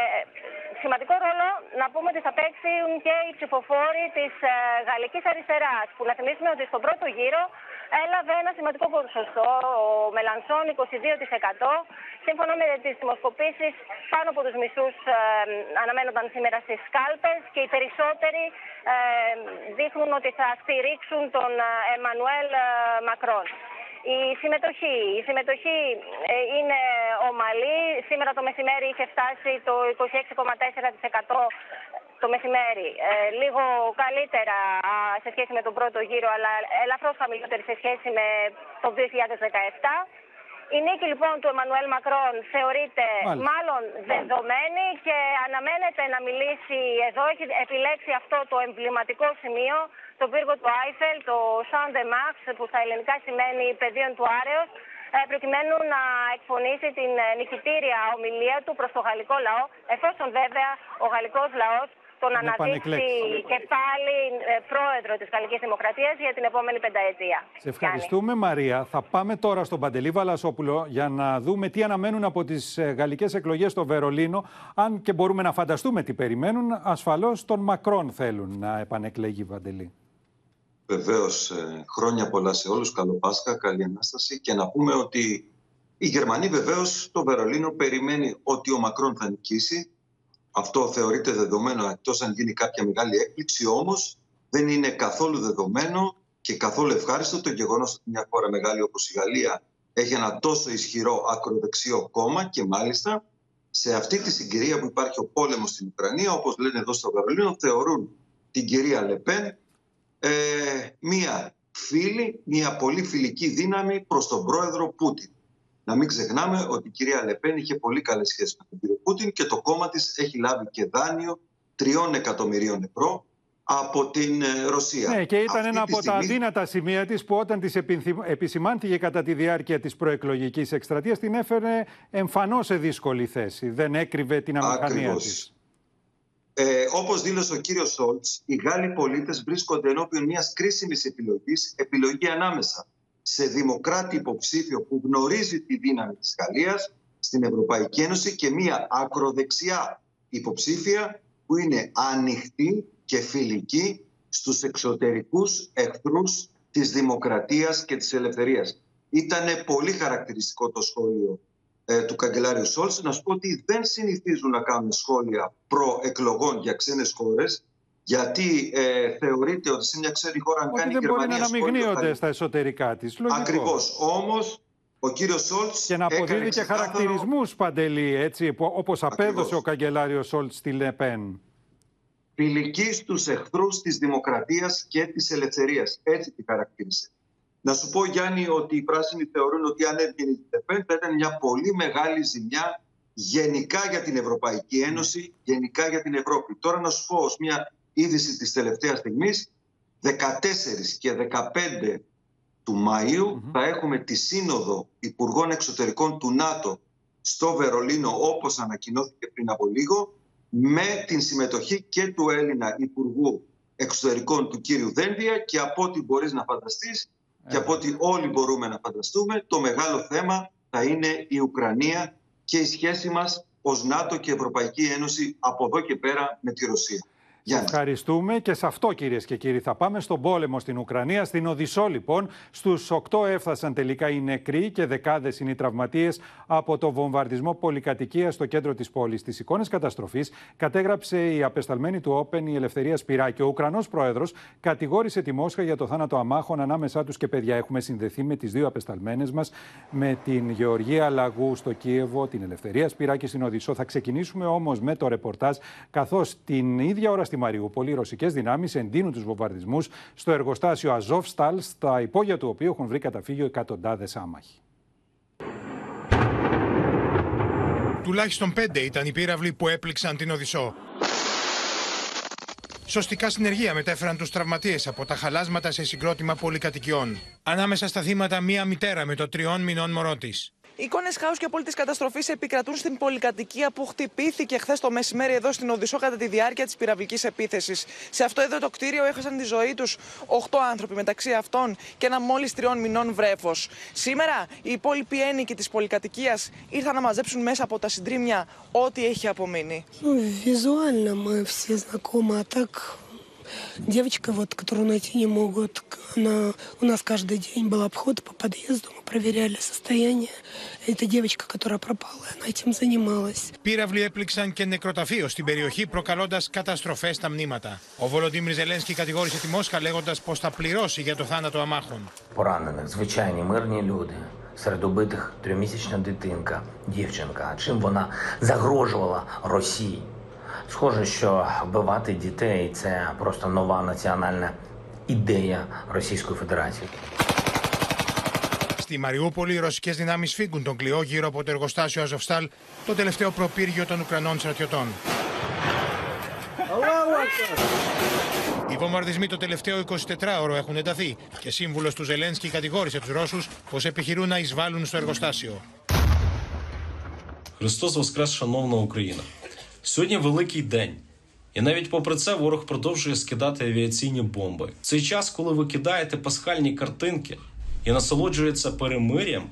σημαντικό ρόλο να πούμε ότι θα παίξουν και οι ψηφοφόροι της ε, Γαλλικής Αριστεράς, που να θυμίσουμε ότι στον πρώτο γύρο έλαβε ένα σημαντικό ποσοστό, ο Μελανσόν 22%. Σύμφωνα με τις δημοσκοπήσεις, πάνω από τους μισούς ε, αναμένονταν σήμερα στις κάλπες και οι περισσότεροι ε, δείχνουν ότι θα στηρίξουν τον ε, Εμμανουέλ ε, Μακρόν. Η συμμετοχή. Η συμμετοχή είναι ομαλή. Σήμερα το μεσημέρι είχε φτάσει το 26,4% το μεσημέρι. λίγο καλύτερα σε σχέση με τον πρώτο γύρο, αλλά ελαφρώς χαμηλότερη σε σχέση με το 2017. Η νίκη λοιπόν του Εμμανουέλ Μακρόν θεωρείται μάλλον δεδομένη και αναμένεται να μιλήσει εδώ. Έχει επιλέξει αυτό το εμβληματικό σημείο, το πύργο του Άιφελ, το Σαν de Max, που στα ελληνικά σημαίνει πεδίων του Άρεος, ε, προκειμένου να εκφωνήσει την νικητήρια ομιλία του προς το γαλλικό λαό, εφόσον βέβαια ο γαλλικός λαός τον αναδείξει και πάλι ε, πρόεδρο της Γαλλικής Δημοκρατίας για την επόμενη πενταετία. Σε ευχαριστούμε Μαρία. Θα πάμε τώρα στον Παντελή Βαλασόπουλο για να δούμε τι αναμένουν από τις ε, γαλλικές εκλογές στο Βερολίνο. Αν και μπορούμε να φανταστούμε τι περιμένουν, ασφαλώς τον Μακρόν θέλουν να επανεκλέγει Παντελή. Βεβαίως, ε, χρόνια πολλά σε όλους. Καλό Πάσχα, καλή ανάσταση. Και να πούμε ότι η Γερμανοί βεβαίως το Βερολίνο περιμένει ότι ο Μακρόν θα νικήσει. Αυτό θεωρείται δεδομένο εκτός αν γίνει κάποια μεγάλη έκπληξη. Όμως δεν είναι καθόλου δεδομένο και καθόλου ευχάριστο το γεγονός ότι μια χώρα μεγάλη όπως η Γαλλία έχει ένα τόσο ισχυρό ακροδεξιό κόμμα και μάλιστα σε αυτή τη συγκυρία που υπάρχει ο πόλεμος στην Ουκρανία, όπως λένε εδώ στο Βερολίνο, θεωρούν την κυρία Λεπέν ε, μία φίλη, μία πολύ φιλική δύναμη προς τον πρόεδρο Πούτιν. Να μην ξεχνάμε ότι η κυρία Λεπέν είχε πολύ καλές σχέσεις με τον κύριο Πούτιν και το κόμμα της έχει λάβει και δάνειο τριών εκατομμυρίων ευρώ από την ε, Ρωσία. Ναι, και ήταν Αυτή ένα τη από τα στιγμή- αδύνατα σημεία της που όταν της επιθυμ- επισημάνθηκε κατά τη διάρκεια της προεκλογικής εκστρατείας την έφερε εμφανώς σε δύσκολη θέση. Δεν έκρυβε την αμηχανία Ακριβώς. της. Ε, όπως δήλωσε ο κύριος Σόλτς, οι Γάλλοι πολίτες βρίσκονται ενώπιον μιας κρίσιμης επιλογής, επιλογή ανάμεσα σε δημοκράτη υποψήφιο που γνωρίζει τη δύναμη της Γαλλίας στην Ευρωπαϊκή Ένωση και μια ακροδεξιά υποψήφια που είναι ανοιχτή και φιλική στους εξωτερικούς εχθρούς της δημοκρατίας και της ελευθερίας. Ήταν πολύ χαρακτηριστικό το σχόλιο ε, του καγκελάριου Σόλτς. Να σου πω ότι δεν συνηθίζουν να κάνουν σχόλια προ-εκλογών για ξένες χώρες γιατί ε, θεωρείται ότι σε μια ξένη χώρα αν Ότι κάνει η δεν μπορεί να Γερμανία σχόλιο θα αναμειγνύονται είναι- στα εσωτερικά της. Λογικό. Ακριβώς. Όμως ο κύριος Σόλτς Και να αποδίδει έκανε και ξεκάθαρο- χαρακτηρισμούς, Παντελή, έτσι, που- όπως απέδωσε Ακριβώς. ο καγκελάριος Σόλτς στη Λεπέν. φιλικής στους εχθρούς της δημοκρατίας και της ελευθερίας. Έτσι τη χαρακτήρισε. Να σου πω Γιάννη ότι οι πράσινοι θεωρούν ότι αν έβγαινε η Λεπέν θα ήταν μια πολύ μεγάλη ζημιά γενικά για την Ευρωπαϊκή Ένωση, γενικά για την Ευρώπη. Τώρα να σου πω ως μια είδηση της τελευταίας στιγμής, 14 και 15 του Μαΐου θα έχουμε τη Σύνοδο Υπουργών Εξωτερικών του ΝΑΤΟ στο Βερολίνο όπως ανακοινώθηκε πριν από λίγο με την συμμετοχή και του Έλληνα Υπουργού Εξωτερικών του κύριου Δένδια και από ό,τι μπορείς να φανταστείς και από ό,τι όλοι μπορούμε να φανταστούμε το μεγάλο θέμα θα είναι η Ουκρανία και η σχέση μας ως ΝΑΤΟ και Ευρωπαϊκή Ένωση από εδώ και πέρα με τη Ρωσία. Γιάννη. Ευχαριστούμε και σε αυτό κυρίες και κύριοι θα πάμε στον πόλεμο στην Ουκρανία. Στην Οδυσσό λοιπόν στους 8 έφτασαν τελικά οι νεκροί και δεκάδες είναι οι τραυματίες από το βομβαρδισμό πολυκατοικίας στο κέντρο της πόλης. Τις εικόνες καταστροφής κατέγραψε η απεσταλμένη του Όπεν η Ελευθερία Σπυράκη. Ο Ουκρανός πρόεδρος κατηγόρησε τη Μόσχα για το θάνατο αμάχων ανάμεσά τους και παιδιά. Έχουμε συνδεθεί με τις δύο απεσταλμένες μας με την Γεωργία Λαγού στο Κίεβο, την Ελευθερία Σπυράκη στην Οδυσσό. Θα ξεκινήσουμε όμως με το ρεπορτάζ καθώς την ίδια ώρα στη Μαριούπολη οι ρωσικές δυνάμεις εντείνουν τους βομβαρδισμούς στο εργοστάσιο Αζόφσταλ, στα υπόγεια του οποίου έχουν βρει καταφύγιο εκατοντάδες άμαχοι. Τουλάχιστον πέντε ήταν οι πύραυλοι που έπληξαν την Οδυσσό. Σωστικά συνεργεία μετέφεραν τους τραυματίες από τα χαλάσματα σε συγκρότημα πολυκατοικιών. Ανάμεσα στα θύματα μία μητέρα με το τριών μηνών μωρό της. Εικόνε χάου και απόλυτη καταστροφή επικρατούν στην πολυκατοικία που χτυπήθηκε χθε το μεσημέρι εδώ στην Οδυσσό κατά τη διάρκεια τη πυραυλική επίθεση. Σε αυτό εδώ το κτίριο έχασαν τη ζωή του 8 άνθρωποι, μεταξύ αυτών και ένα μόλι τριών μηνών βρέφο. Σήμερα οι υπόλοιποι ένοικοι τη πολυκατοικία ήρθαν να μαζέψουν μέσα από τα συντρίμια ό,τι έχει απομείνει. Ну, визуально мы все знакомы, а так девочка, вот, которую найти не могут, она, у нас каждый день был обход по подъезду, мы проверяли состояние. Это девочка, которая пропала, она этим занималась. Πύραυλοι έπληξαν και νεκροταφείο στην περιοχή, προκαλώντα καταστροφέ στα μνήματα. Ο Βολοντίμιρ Ζελένσκι κατηγόρησε τη Μόσχα λέγοντα πω θα πληρώσει για το θάνατο αμάχων. поранених, звичайні мирні люди. Серед убитих трьохмісячна дитинка, дівчинка. Чим вона загрожувала Росії? Схоже, що вбивати дітей це просто нова національна ідея Російської Федерації. Στη Μαριούπολη, οι ρωσικέ δυνάμει φύγουν τον κλειό γύρω από το εργοστάσιο Αζοφστάλ, το τελευταίο προπύργιο των Ουκρανών στρατιωτών. Οι βομβαρδισμοί το τελευταίο 24ωρο έχουν ενταθεί και σύμβουλο του Ζελένσκι κατηγόρησε του Ρώσου πω επιχειρούν να εισβάλλουν στο εργοστάσιο. Христос Воскрес, шановна Україна. Сьогодні великий день. І навіть попри це ворог продовжує скидати авіаційні бомби. В цей час, коли ви кидаєте пасхальні картинки і насолоджується перемир'ям,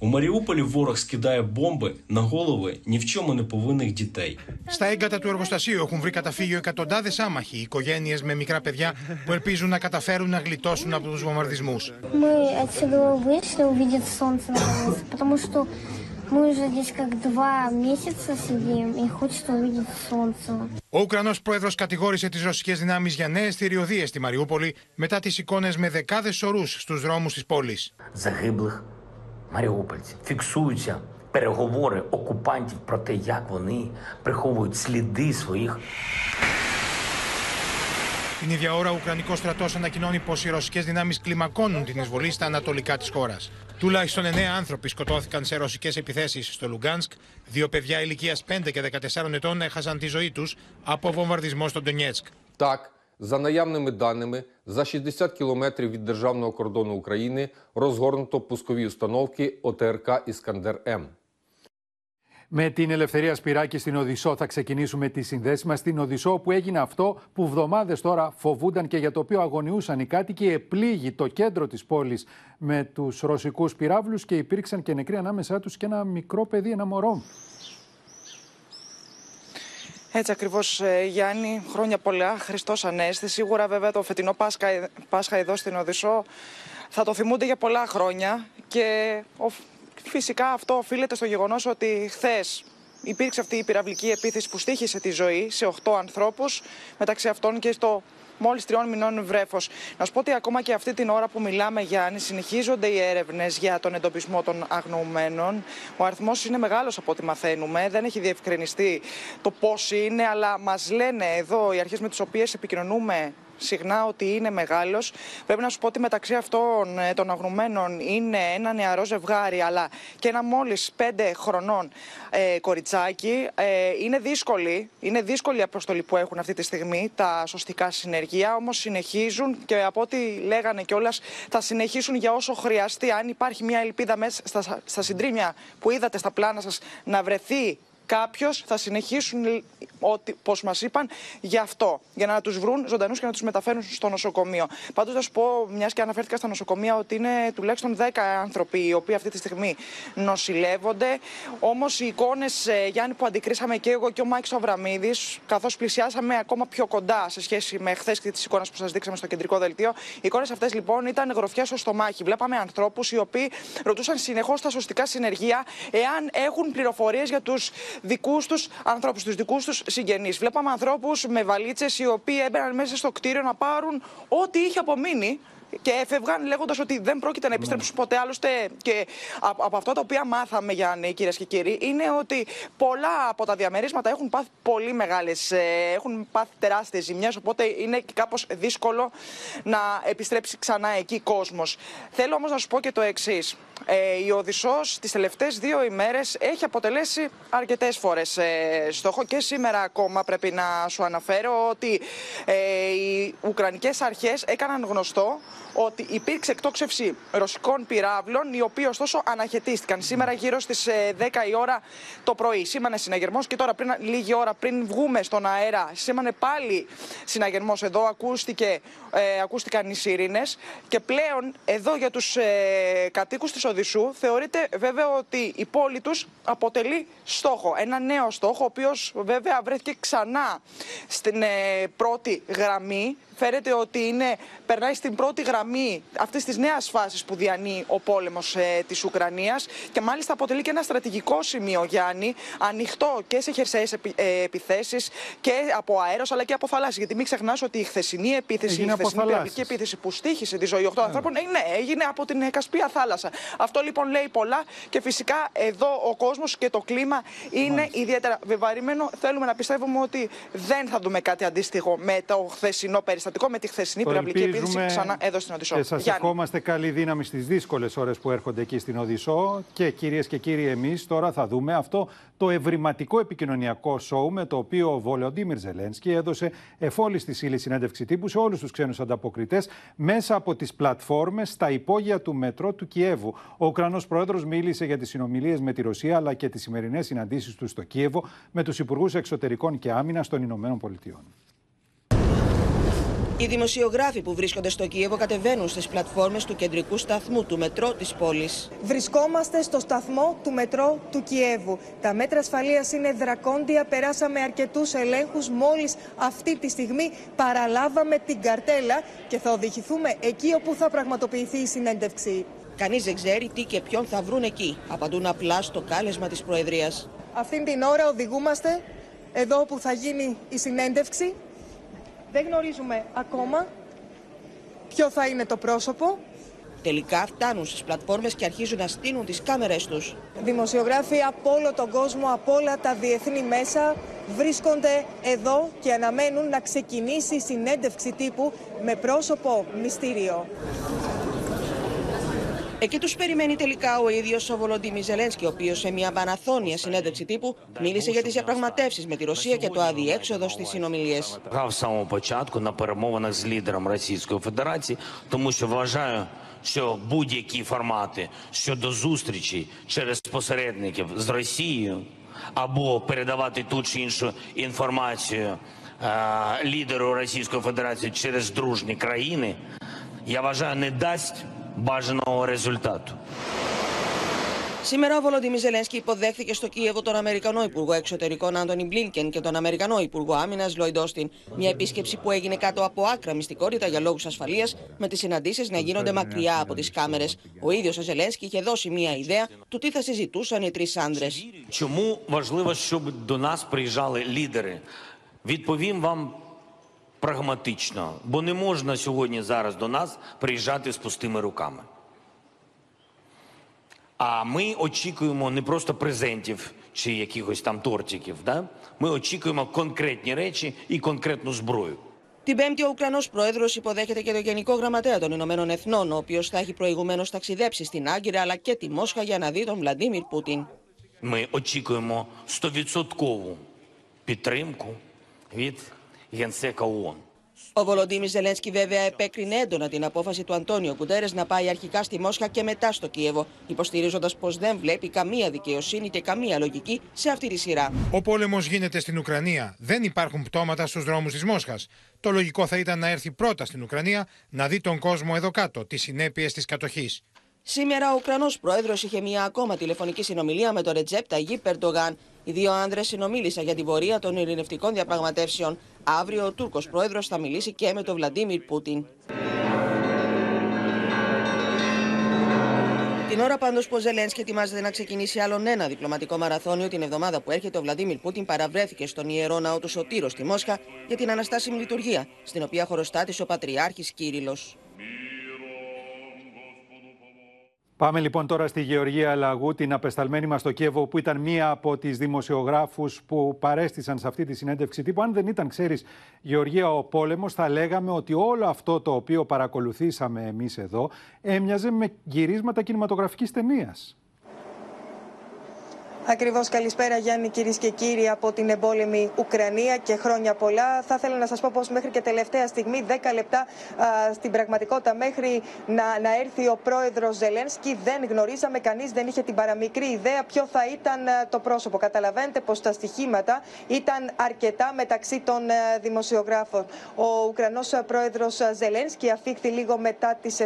у Маріуполі ворог скидає бомби на голови ні в чому не повинних дітей. Στα έγκατα του εργοστασίου έχουν βρει καταφύγιο εκατοντάδε άμαχοι, οικογένειε με μικρά παιδιά που ελπίζουν να καταφέρουν να γλιτώσουν από του βομβαρδισμού. Мы отсюда вышли увидеть солнце наконец, потому что мы уже здесь как два месяца сидим и хочется увидеть солнце. Ο Ουκρανός πρόεδρος κατηγόρησε τις ρωσικές δυνάμεις για νέες θηριωδίες στη Μαριούπολη μετά τις εικόνες με δεκάδες σωρούς στους δρόμους της πόλης. Загиблих маріупольців. Фіксуються переговори окупантів про те, як вони приховують сліди своїх Την ίδια ώρα, ο Ουκρανικός στρατός ανακοινώνει πως οι ρωσικές δυνάμεις κλιμακώνουν την εισβολή στα ανατολικά της χώρας. Τουλάχιστον 9 άνθρωποι σκοτώθηκαν σε ρωσικές επιθέσεις στο Λουγκάνσκ. Δύο παιδιά ηλικίας 5 και 14 ετών έχασαν τη ζωή τους από βομβαρδισμό στο Ντονιέτσκ. Так, За наявними даними, за 60 кілометрів від державного кордону України розгорнуто пускові установки ОТРК Іскандер М. Με την Ελευθερία Σπυράκη στην Οδυσσό θα ξεκινήσουμε τη συνδέση μας στην Οδυσσό που έγινε αυτό που βδομάδες τώρα φοβούνταν και για το οποίο αγωνιούσαν οι κάτοικοι επλήγει το κέντρο της πόλης με τους ρωσικούς πυράβλους και υπήρξαν και νεκροί ανάμεσά τους και ένα μικρό παιδί, ένα μωρό. Έτσι ακριβώς, Γιάννη. Χρόνια πολλά. Χριστός Ανέστη. Σίγουρα, βέβαια, το φετινό Πάσχα, Πάσχα εδώ στην Οδυσσό θα το θυμούνται για πολλά χρόνια. Και φυσικά αυτό οφείλεται στο γεγονός ότι χθες υπήρξε αυτή η πυραυλική επίθεση που στήχησε τη ζωή σε 8 ανθρώπους, μεταξύ αυτών και στο μόλις τριών μηνών βρέφος. Να σου πω ότι ακόμα και αυτή την ώρα που μιλάμε, Γιάννη, συνεχίζονται οι έρευνες για τον εντοπισμό των αγνοωμένων. Ο αριθμός είναι μεγάλος από ό,τι μαθαίνουμε. Δεν έχει διευκρινιστεί το πώς είναι, αλλά μας λένε εδώ οι αρχές με τις οποίες επικοινωνούμε συχνά ότι είναι μεγάλος. Πρέπει να σου πω ότι μεταξύ αυτών ε, των αγνωμένων είναι ένα νεαρό ζευγάρι, αλλά και ένα μόλις 5 χρονών ε, κοριτσάκι. Ε, είναι δύσκολη, είναι δύσκολη η αποστολή που έχουν αυτή τη στιγμή τα σωστικά συνεργεία, όμως συνεχίζουν και από ό,τι λέγανε κιόλας θα συνεχίσουν για όσο χρειαστεί. Αν υπάρχει μια ελπίδα μέσα στα, στα συντρίμια που είδατε στα πλάνα σας να βρεθεί κάποιος, θα συνεχίσουν ότι, πώς μας είπαν, γι' αυτό. Για να τους βρουν ζωντανούς και να τους μεταφέρουν στο νοσοκομείο. Πάντως θα σου πω, μιας και αναφέρθηκα στα νοσοκομεία, ότι είναι τουλάχιστον 10 άνθρωποι οι οποίοι αυτή τη στιγμή νοσηλεύονται. Όμως οι εικόνες, ε, Γιάννη, που αντικρίσαμε και εγώ και ο Μάκης Αβραμίδης, καθώς πλησιάσαμε ακόμα πιο κοντά σε σχέση με χθες και τις εικόνες που σας δείξαμε στο κεντρικό δελτίο, οι εικόνες αυτές λοιπόν ήταν γροφιά στο στομάχι. Βλέπαμε ανθρώπους οι οποίοι ρωτούσαν συνεχώς τα σωστικά συνεργεία εάν έχουν πληροφορίες για τους δικούς τους ανθρώπους, τους δικούς τους συγγενείς. Βλέπαμε ανθρώπους με βαλίτσες οι οποίοι έμπαιναν μέσα στο κτίριο να πάρουν ό,τι είχε απομείνει και έφευγαν λέγοντας ότι δεν πρόκειται να επιστρέψουν ποτέ. Άλλωστε, και από αυτά τα οποία μάθαμε, Γιάννη, κυρίες και κύριοι, είναι ότι πολλά από τα διαμερίσματα έχουν πάθει πολύ μεγάλες, έχουν πάθει τεράστιες ζημιές. Οπότε είναι και κάπως δύσκολο να επιστρέψει ξανά εκεί κόσμος. Θέλω όμως να σου πω και το εξής. Ε, η Οδυσσός τις τελευταίες δύο ημέρες έχει αποτελέσει αρκετές φορές ε, στόχο και σήμερα ακόμα πρέπει να σου αναφέρω ότι ε, οι Ουκρανικές αρχές έκαναν γνωστό ότι υπήρξε εκτόξευση ρωσικών πυράβλων, οι οποίοι ωστόσο αναχαιτίστηκαν. Σήμερα γύρω στις 10 η ώρα το πρωί. Σήμανε συναγερμός και τώρα πριν, λίγη ώρα πριν βγούμε στον αέρα, σήμανε πάλι συναγερμός. Εδώ ακούστηκε, ε, ακούστηκαν οι σιρήνες. Και πλέον εδώ για τους ε, κατοίκους της Οδυσσού θεωρείται βέβαια ότι η πόλη τους αποτελεί στόχο. Ένα νέο στόχο, ο οποίος βέβαια βρέθηκε ξανά στην ε, πρώτη γραμμή φέρεται ότι είναι, περνάει στην πρώτη γραμμή αυτής της νέας φάσης που διανύει ο πόλεμος ε, της Ουκρανίας και μάλιστα αποτελεί και ένα στρατηγικό σημείο, Γιάννη, ανοιχτό και σε χερσαίες επι, ε, επιθέσεις και από αέρος αλλά και από θαλάσσης. Γιατί μην ξεχνάς ότι η χθεσινή επίθεση, έγινε η χθεσινή πυραυλική επίθεση που στήχησε τη ζωή 8 yeah. ανθρώπων, ε, ναι, έγινε από την Κασπία θάλασσα. Αυτό λοιπόν λέει πολλά και φυσικά εδώ ο κόσμος και το κλίμα είναι Μάλιστα. ιδιαίτερα βεβαρημένο. Θέλουμε να πιστεύουμε ότι δεν θα δούμε κάτι αντίστοιχο με το χθεσινό περιστατικό με τη χθεσινή πυραυλική επίθεση ξανά εδώ στην Οδυσσό. Και σας ευχόμαστε καλή δύναμη στις δύσκολες ώρες που έρχονται εκεί στην Οδυσσό. Και κυρίες και κύριοι, εμείς τώρα θα δούμε αυτό το ευρηματικό επικοινωνιακό σοου με το οποίο ο Βολοντίμιρ Ζελένσκι έδωσε εφόλης στη ύλη συνέντευξη τύπου σε όλους τους ξένους ανταποκριτές μέσα από τις πλατφόρμες στα υπόγεια του μετρό του Κιέβου. Ο Ουκρανός πρόεδρος μίλησε για τις συνομιλίες με τη Ρωσία αλλά και τις σημερινές συναντήσεις του στο Κίεβο με τους υπουργούς εξωτερικών και άμυνας των Ηνωμένων Πολιτειών. Οι δημοσιογράφοι που βρίσκονται στο Κίεβο κατεβαίνουν στις πλατφόρμες του κεντρικού σταθμού του μετρό της πόλης. Βρισκόμαστε στο σταθμό του μετρό του Κιέβου. Τα μέτρα ασφαλείας είναι δρακόντια. Περάσαμε αρκετούς ελέγχους. Μόλις αυτή τη στιγμή παραλάβαμε την καρτέλα και θα οδηγηθούμε εκεί όπου θα πραγματοποιηθεί η συνέντευξη. Κανείς δεν ξέρει τι και ποιον θα βρουν εκεί. Απαντούν απλά στο κάλεσμα της Προεδρίας. Αυτήν την ώρα οδηγούμαστε εδώ που θα γίνει η συνέντευξη. Δεν γνωρίζουμε ακόμα ποιο θα είναι το πρόσωπο. Τελικά φτάνουν στις πλατφόρμες και αρχίζουν να στείλουν τις κάμερες τους. Δημοσιογράφοι από όλο τον κόσμο, από όλα τα διεθνή μέσα βρίσκονται εδώ και αναμένουν να ξεκινήσει η συνέντευξη τύπου με πρόσωπο μυστήριο. Εκεί του περιμένει τελικά ο ίδιο ο Βολοντίμι Ζελένσκι, ο οποίο σε μια βαναθώνια συνέντευξη τύπου μίλησε για τι διαπραγματεύσει με τη Ρωσία και το αδιέξοδο στι συνομιλίε. Грав з самого початку на перемовинах з лідером Російської Федерації, тому що вважаю, що будь-які формати щодо зустрічей через посередників з Росією або передавати ту чи іншу інформацію е, лідеру Російської Федерації через дружні країни, я вважаю, не дасть бажаного результату. Σήμερα ο Βολοντίμι Ζελένσκι υποδέχθηκε στο Κίεβο τον Αμερικανό Υπουργό Εξωτερικών Άντωνι Μπλίνκεν και τον Αμερικανό Υπουργό Άμυνα Λόιντ Όστιν. Μια επίσκεψη που έγινε κάτω από άκρα μυστικότητα για λόγου ασφαλεία, με τι συναντήσει να γίνονται μακριά από τι κάμερε. Ο ίδιο ο Ζελένσκι είχε δώσει μια ιδέα του τι θα συζητούσαν οι τρει άντρε. Чому важливо, щоб до нас приїжджали лідери? Відповім вам прагматично, бо не можна сьогодні зараз до нас приїжджати з пустими руками. А ми очікуємо не просто презентів чи якихось там тортиків. Да? Ми очікуємо конкретні речі і конкретну зброю. Την Πέμπτη, ο Ουκρανό πρόεδρο υποδέχεται και τον Γενικό Γραμματέα των Ηνωμένων Εθνών, ο οποίο θα έχει προηγουμένω ταξιδέψει στην Άγκυρα αλλά και τη Μόσχα για να δει τον Βλαντίμιρ Πούτιν. Ми очікуємо 100% підтримку від Ο Βολοντίνη Ζελένσκι, βέβαια, επέκρινε έντονα την απόφαση του Αντώνιο Κουτέρες να πάει αρχικά στη Μόσχα και μετά στο Κίεβο, υποστηρίζοντας πως δεν βλέπει καμία δικαιοσύνη και καμία λογική σε αυτή τη σειρά. Ο πόλεμος γίνεται στην Ουκρανία. Δεν υπάρχουν πτώματα στους δρόμους της Μόσχας. Το λογικό θα ήταν να έρθει πρώτα στην Ουκρανία να δει τον κόσμο εδώ κάτω, τις συνέπειες της κατοχής. Σήμερα ο Ουκρανός πρόεδρος είχε μια ακόμα τηλεφωνική συνομιλία με τον Ρετζέπ Ταγί Περντογάν. Οι δύο άνδρε συνομίλησαν για την πορεία των ειρηνευτικών διαπραγματεύσεων. Αύριο ο Τούρκος πρόεδρος θα μιλήσει και με τον Βλαντίμιρ Πούτιν. Την ώρα πάντως που ο Ζελένσκι ετοιμάζεται να ξεκινήσει άλλον ένα διπλωματικό μαραθώνιο την εβδομάδα που έρχεται, ο Βλαντίμιρ Πούτιν παραβρέθηκε στον ιερό ναό του Σωτήρου στη Μόσχα για την αναστάσιμη λειτουργία, στην οποία χωροστάτησε ο Πατριάρχης Κύριλος. Πάμε λοιπόν τώρα στη Γεωργία Λαγού, την απεσταλμένη μας στο Κίεβο, που ήταν μία από τις δημοσιογράφους που παρέστησαν σε αυτή τη συνέντευξη τύπου. Αν δεν ήταν, ξέρεις, Γεωργία, ο πόλεμος, θα λέγαμε ότι όλο αυτό το οποίο παρακολουθήσαμε εμείς εδώ έμοιαζε με γυρίσματα κινηματογραφικής ταινίας. Ακριβώς καλησπέρα Γιάννη κυρίες και κύριοι από την εμπόλεμη Ουκρανία και χρόνια πολλά. Θα ήθελα να σας πω πως μέχρι και τελευταία στιγμή, 10 λεπτά α, στην πραγματικότητα μέχρι να, να έρθει ο πρόεδρος Ζελένσκι δεν γνωρίζαμε, κανείς δεν είχε την παραμικρή ιδέα ποιο θα ήταν α, το πρόσωπο. Καταλαβαίνετε πως τα στοιχήματα ήταν αρκετά μεταξύ των α, δημοσιογράφων. Ο Ουκρανός πρόεδρος Ζελένσκι αφήχθη λίγο μετά τις 7.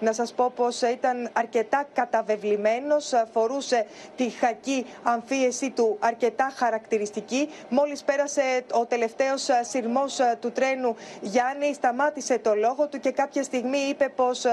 Να σας πω πως ήταν αρκετά καταβεβλημένος, φορούσε τη χακή αμφίεση του αρκετά χαρακτηριστική. Μόλις πέρασε ο τελευταίος σειρμός του τρένου Γιάννη, σταμάτησε το λόγο του και κάποια στιγμή είπε πως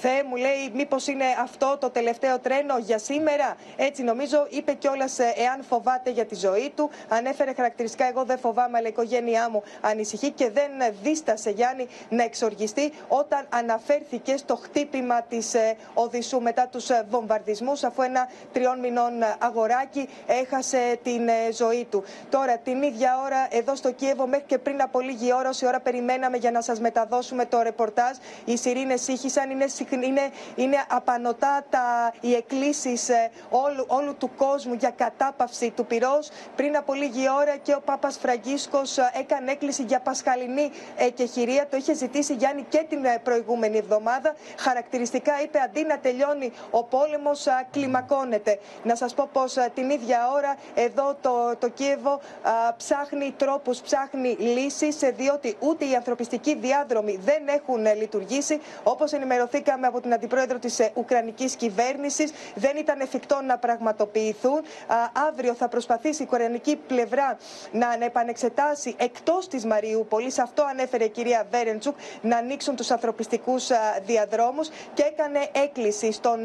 «Θεέ μου, λέει, μήπως είναι αυτό το τελευταίο τρένο για σήμερα». Έτσι νομίζω, είπε κιόλας εάν φοβάται για τη ζωή του. Ανέφερε χαρακτηριστικά «Εγώ δεν φοβάμαι, αλλά η οικογένειά μου ανησυχεί» και δεν δίστασε Γιάννη να εξοργιστεί όταν αναφέρθηκε στο χτύπημα της Οδυσσού μετά τους βομβαρδισμούς αφού ένα τριών μηνών αγοράκι έχασε την ε, ζωή του. Τώρα, την ίδια ώρα, εδώ στο Κίεβο, μέχρι και πριν από λίγη ώρα, όση ώρα περιμέναμε για να σας μεταδώσουμε το ρεπορτάζ, οι σιρήνες ήχησαν. Είναι, είναι, είναι απανοτά τα, οι εκκλήσεις ε, όλου, όλου του κόσμου για κατάπαυση του πυρός. Πριν από λίγη ώρα και ο Πάπας Φραγκίσκος ε, έκανε έκκληση για πασχαλινή εκεχηρία. Το είχε ζητήσει Γιάννη και την προηγούμενη εβδομάδα. Χαρακτηριστικά είπε αντί να τελειώνει ο πόλεμος, κλιμακώνεται. Να σας πω πω την ίδια ώρα εδώ το, το Κίεβο α, ψάχνει τρόπους, ψάχνει λύσεις διότι ούτε οι ανθρωπιστικοί διάδρομοι δεν έχουν λειτουργήσει. Όπως ενημερωθήκαμε από την Αντιπρόεδρο της Ουκρανικής Κυβέρνησης δεν ήταν εφικτό να πραγματοποιηθούν. Α, αύριο θα προσπαθήσει η Ουκρανική πλευρά να, να επανεξετάσει εκτός της Μαριούπολης, αυτό ανέφερε η κυρία Βέρεντσουκ, να ανοίξουν τους ανθρωπιστικούς α, διαδρόμους και έκανε έκκληση στον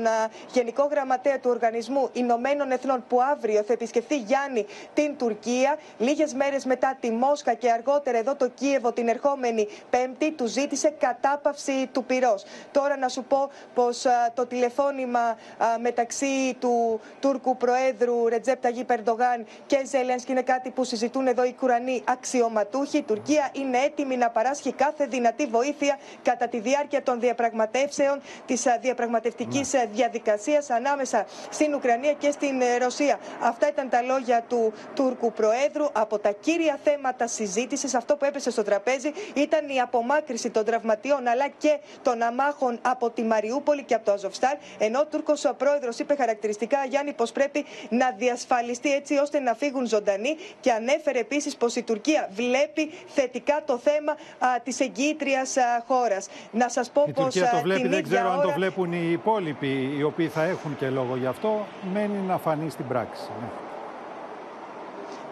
Γενικό Γραμματέα του Οργανισμού Ηνωμένων Εθνών που αύριο θα επισκεφθεί Γιάννη την Τουρκία. Λίγες μέρες μετά τη Μόσχα και αργότερα εδώ το Κίεβο την ερχόμενη Πέμπτη του ζήτησε κατάπαυση του πυρός. Τώρα να σου πω πως το τηλεφώνημα μεταξύ του Τούρκου Προέδρου Ρετζέπ Ταγί Περντογάν και Ζελένσκι είναι κάτι που συζητούν εδώ οι κουρανοί αξιωματούχοι. Η Τουρκία είναι έτοιμη να παράσχει κάθε δυνατή βοήθεια κατά τη διάρκεια των διαπραγματεύσεων της διαπραγματευτικής ναι. διαδικασίας ανάμεσα στην Ουκρανία και στην ε, Ρωσία. Αυτά ήταν τα λόγια του Τούρκου Προέδρου. Από τα κύρια θέματα συζήτησης, αυτό που έπεσε στο τραπέζι ήταν η απομάκρυση των τραυματιών αλλά και των αμάχων από τη Μαριούπολη και από το Αζοφστάλ. Ενώ ο Τούρκος Πρόεδρος είπε χαρακτηριστικά, Γιάννη, πως πρέπει να διασφαλιστεί έτσι ώστε να φύγουν ζωντανοί και ανέφερε επίσης πως η Τουρκία βλέπει θετικά το θέμα της εγγύητριας χώρας. Να σας πω πως. Η Τουρκία το βλέπει, δεν ξέρω ώρα... αν το βλέπουν οι υπόλοιποι, οι οποίοι θα έχουν και λόγο γι' αυτό. Μένει να φανεί στην πράξη. Ναι.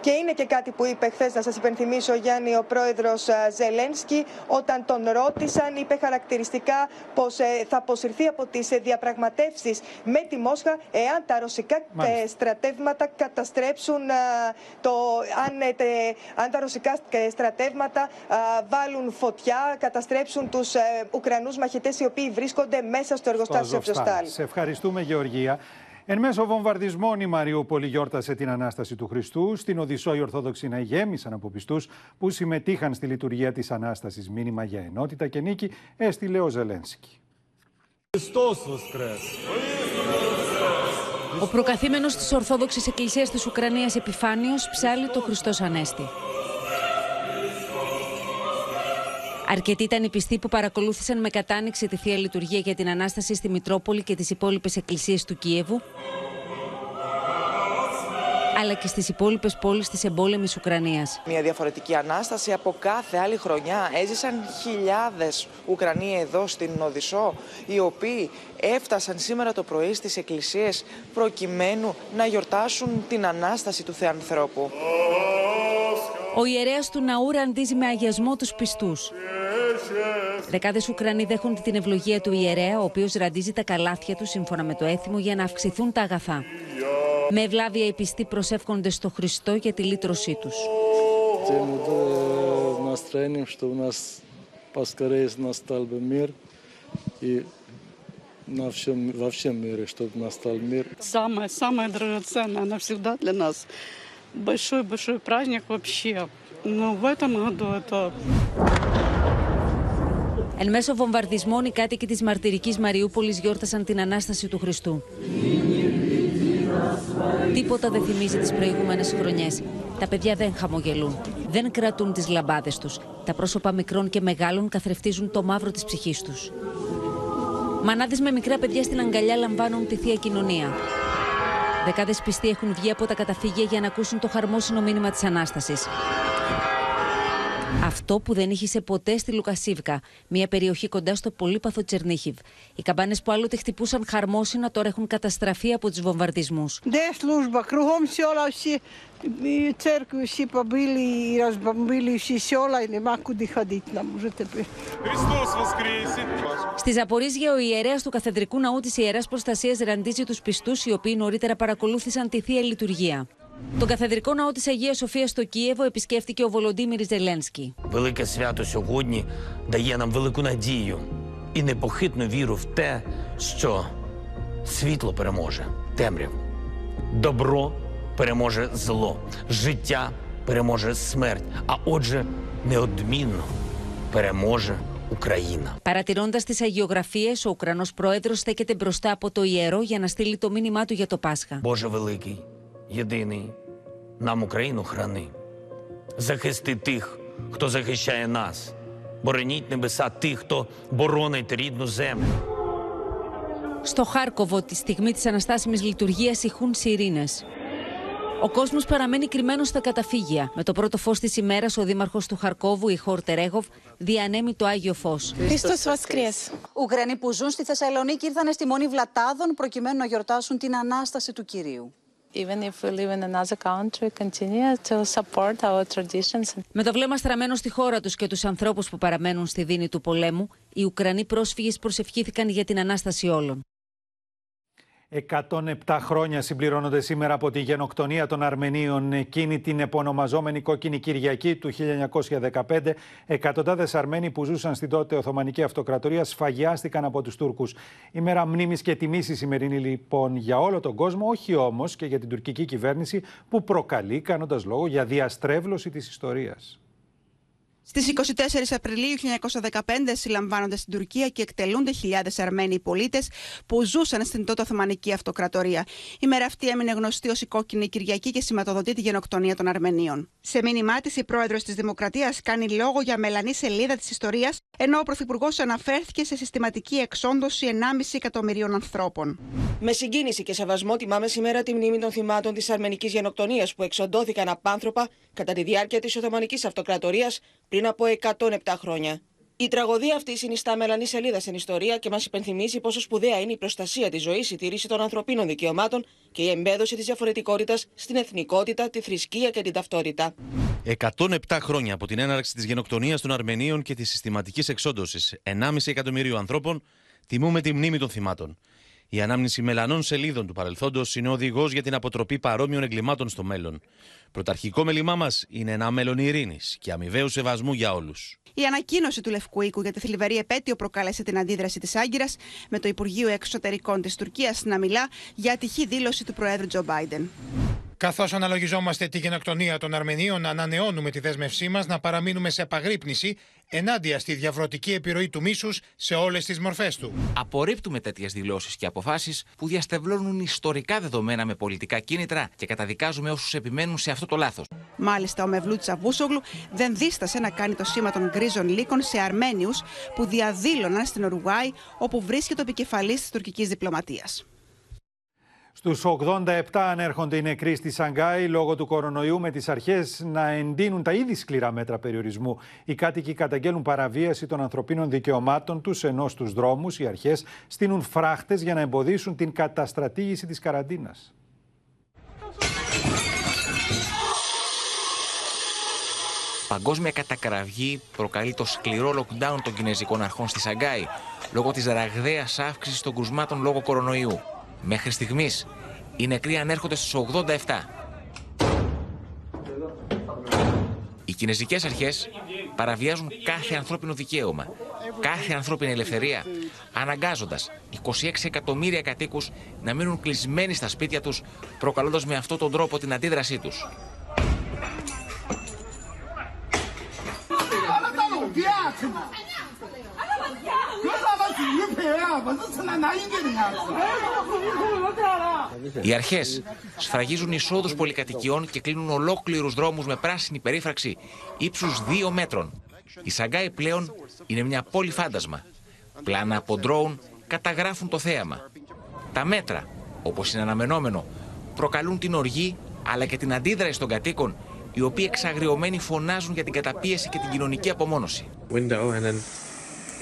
Και είναι και κάτι που είπε χθες, να σας υπενθυμίσω, Γιάννη, ο πρόεδρος Ζελένσκι, όταν τον ρώτησαν, είπε χαρακτηριστικά πως ε, θα αποσυρθεί από τις ε, διαπραγματεύσεις με τη Μόσχα εάν τα ρωσικά ε, στρατεύματα καταστρέψουν το. Αν, αν τα ρωσικά στρατεύματα βάλουν φωτιά, καταστρέψουν τους Ουκρανούς μαχητές οι οποίοι βρίσκονται μέσα στο εργοστάσιο Ψοστάλ. Σε ευχαριστούμε, Γεωργία. Εν μέσω βομβαρδισμών η Μαριούπολη γιόρτασε την Ανάσταση του Χριστού. Στην Οδυσσό οι Ορθόδοξοι να γέμισαν από πιστούς που συμμετείχαν στη λειτουργία της Ανάστασης. Μήνυμα για ενότητα και νίκη έστειλε ο Ζελένσκι. Ο προκαθήμενος της Ορθόδοξης Εκκλησίας της Ουκρανίας Επιφάνιος ψάλει το Χριστός Ανέστη. Αρκετοί ήταν οι πιστοί που παρακολούθησαν με κατάνοιξη τη θεία λειτουργία για την ανάσταση στη Μητρόπολη και τις υπόλοιπες εκκλησίες του Κίεβου, αλλά και στις υπόλοιπες πόλεις της εμπόλεμης Ουκρανίας. Μια διαφορετική ανάσταση από κάθε άλλη χρονιά. Έζησαν χιλιάδες Ουκρανοί εδώ στην Οδυσσό, οι οποίοι έφτασαν σήμερα το πρωί στις εκκλησίες προκειμένου να γιορτάσουν την Ανάσταση του Θεανθρώπου. Ο ιερέας του ναού ραντίζει με αγιασμό τους πιστούς. Δεκάδες Ουκρανοί δέχονται την ευλογία του ιερέα, ο οποίος ραντίζει τα καλάθια του σύμφωνα με το έθιμο για να αυξηθούν τα αγαθά. Με ευλάβεια οι πιστοί προσεύχονται στο Χριστό για τη λύτρωσή του. на всем, во всем мире, чтобы настал мир. Самое, самое драгоценное навсегда для нас. Большой-большой праздник вообще. Но в этом году это Εν μέσω βομβαρδισμών, οι κάτοικοι τη μαρτυρική Μαριούπολη γιόρτασαν την ανάσταση του Χριστού. Τίποτα δεν θυμίζει τις προηγούμενες χρονιές. Τα παιδιά δεν χαμογελούν. Δεν κρατούν τις λαμπάδες τους. Τα πρόσωπα μικρών και μεγάλων καθρεφτίζουν το μαύρο της ψυχής τους. Μανάδες με μικρά παιδιά στην αγκαλιά λαμβάνουν τη θεία κοινωνία. Δεκάδες πιστοί έχουν βγει από τα καταφύγια για να ακούσουν το χαρμόσυνο μήνυμα της Ανάστασης. Αυτό που δεν είχε ποτέ στη Λουκασίβκα, μια περιοχή κοντά στο πολύπαθο Τσερνίχιβ. Οι καμπάνες που άλλοτε χτυπούσαν χαρμόσυνα τώρα έχουν καταστραφεί από τους βομβαρδισμούς. Στη Ζαπορίζια, ο ιερέας του Καθεδρικού Ναού της Ιεράς Προστασίας ραντίζει τους πιστούς, οι οποίοι νωρίτερα παρακολούθησαν τη θεία λειτουργία. Τον καθεδρικό ναό τη Αγία Σοφία στο Κίεβο επισκέφτηκε ο Володимир Ζελένσκι. Велике свято сьогодні дає нам велику надію і непохитну віру в те, що світло переможе темряву, добро переможе зло, життя переможе смерть, а отже, неодмінно переможе Ουκραίνα. Παρατηρώντα τι αγιογραφίε, ο Ουκρανό πρόεδρο στέκεται μπροστά από το ιερό για να στείλει το μήνυμά του για το Πάσχα. Боже великий, єдиний, нам Україну храни. Захисти тих, хто захищає нас. Бороніть небеса тих, хто боронить рідну землю. Στο Χάρκοβο, τη στιγμή της αναστάσιμης λειτουργίας, ηχούν σιρήνες. Ο κόσμος παραμένει κρυμμένος στα καταφύγια. Με το πρώτο φως της ημέρας, ο δήμαρχος του Χαρκόβου, η Χόρ Τερέγοβ, διανέμει το Άγιο Φως. Χριστός Βασκρίες. Ουκρανοί που ζουν στη Θεσσαλονίκη ήρθαν στη Μονή Βλατάδων προκειμένου να γιορτάσουν την Ανάσταση του Κυρίου. Με το βλέμμα στραμμένο στη χώρα τους και τους ανθρώπους που παραμένουν στη δίνη του πολέμου, οι Ουκρανοί πρόσφυγες προσευχήθηκαν για την Ανάσταση όλων. 107 χρόνια συμπληρώνονται σήμερα από τη γενοκτονία των Αρμενίων, εκείνη την επωνομαζόμενη Κόκκινη Κυριακή του 1915. Εκατοντάδες Αρμένοι που ζούσαν στην τότε Οθωμανική Αυτοκρατορία σφαγιάστηκαν από τους Τούρκους. Η μέρα μνήμης και τιμής η σημερινή λοιπόν για όλο τον κόσμο, όχι όμως και για την τουρκική κυβέρνηση που προκαλεί, κάνοντας λόγο για διαστρέβλωση της ιστορίας. Στις 24 Απριλίου 1915 συλλαμβάνονται στην Τουρκία και εκτελούνται χιλιάδες Αρμένοι πολίτες που ζούσαν στην τότε Οθωμανική Αυτοκρατορία. Η μέρα αυτή έμεινε γνωστή ως η Κόκκινη Κυριακή και σηματοδοτεί τη γενοκτονία των Αρμενίων. Σε μήνυμά της, η πρόεδρος της Δημοκρατίας κάνει λόγο για μελανή σελίδα της ιστορίας, ενώ ο Πρωθυπουργός αναφέρθηκε σε συστηματική εξόντωση 1,5 εκατομμυρίων ανθρώπων. Με συγκίνηση και σεβασμό τιμάμε σήμερα τη μνήμη των θυμάτων της Αρμενικής γενοκτονίας που εξοντώθηκαν απάνθρωπα κατά τη διάρκεια της Οθωμανικής Αυτοκρατορίας πριν από 107 χρόνια. Η τραγωδία αυτή συνιστά μελανή σελίδα στην ιστορία και μας υπενθυμίζει πόσο σπουδαία είναι η προστασία της ζωής, η τήρηση των ανθρωπίνων δικαιωμάτων και η εμπέδωση της διαφορετικότητας στην εθνικότητα, τη θρησκεία και την ταυτότητα. 107 χρόνια από την έναρξη της γενοκτονίας των Αρμενίων και της συστηματικής εξόντωσης 1,5 εκατομμυρίου ανθρώπων, τιμούμε τη μνήμη των θυμάτων. Η ανάμνηση μελανών σελίδων του παρελθόντος είναι οδηγός για την αποτροπή παρόμοιων εγκλημάτων στο μέλλον. Πρωταρχικό μέλημά μας είναι ένα μέλλον ειρήνης και αμοιβαίου σεβασμού για όλους. Η ανακοίνωση του Λευκού Οίκου για τη θλιβερή επέτειο προκάλεσε την αντίδραση της Άγκυρας, με το Υπουργείο Εξωτερικών της Τουρκίας να μιλά για ατυχή δήλωση του Προέδρου Τζο Μπάιντεν. Καθώς αναλογιζόμαστε τη γενοκτονία των Αρμενίων, ανανεώνουμε τη δέσμευσή μας να παραμείνουμε σε επαγρύπνηση ενάντια στη διαβρωτική επιρροή του μίσους σε όλες τις μορφές του. Απορρίπτουμε τέτοιες δηλώσεις και αποφάσεις που διαστευλώνουν ιστορικά δεδομένα με πολιτικά κίνητρα και καταδικάζουμε όσους επιμένουν σε αυτό το λάθος. Μάλιστα, ο Μευλούτ Τσαβούσογλου δεν δίστασε να κάνει το σήμα των γκρίζων λύκων σε Αρμένιους που διαδήλωναν στην Ουρουγάη, όπου βρίσκεται ο επικεφαλής της τουρκικής διπλωματίας. Στους 87 ανέρχονται οι νεκροί στη Σανγκάη λόγω του κορονοϊού με τις αρχές να εντείνουν τα ήδη σκληρά μέτρα περιορισμού. Οι κάτοικοι καταγγέλνουν παραβίαση των ανθρωπίνων δικαιωμάτων τους, ενώ στους δρόμους οι αρχές στείλουν φράχτες για να εμποδίσουν την καταστρατήγηση της καραντίνας. Παγκόσμια κατακραυγή προκαλεί το σκληρό lockdown των κινέζικων αρχών στη Σαγκάη λόγω της ραγδαίας αύξησης των κρουσμάτων λόγω κορονοϊού. Μέχρι στιγμής οι νεκροί ανέρχονται στους 87. Οι κινέζικες αρχές παραβιάζουν κάθε ανθρώπινο δικαίωμα, κάθε ανθρώπινη ελευθερία, αναγκάζοντας 26 εκατομμύρια κατοίκους να μείνουν κλεισμένοι στα σπίτια τους, προκαλώντας με αυτόν τον τρόπο την αντίδρασή τους. Οι αρχές σφραγίζουν εισόδους πολυκατοικιών και κλείνουν ολόκληρους δρόμους με πράσινη περίφραξη ύψους 2 μέτρων. Η Σαγκάη πλέον είναι μια πόλη φάντασμα. Πλάνα από ντρόουν καταγράφουν το θέαμα. Τα μέτρα, όπως είναι αναμενόμενο, προκαλούν την οργή αλλά και την αντίδραση των κατοίκων, οι οποίοι εξαγριωμένοι φωνάζουν για την καταπίεση και την κοινωνική απομόνωση.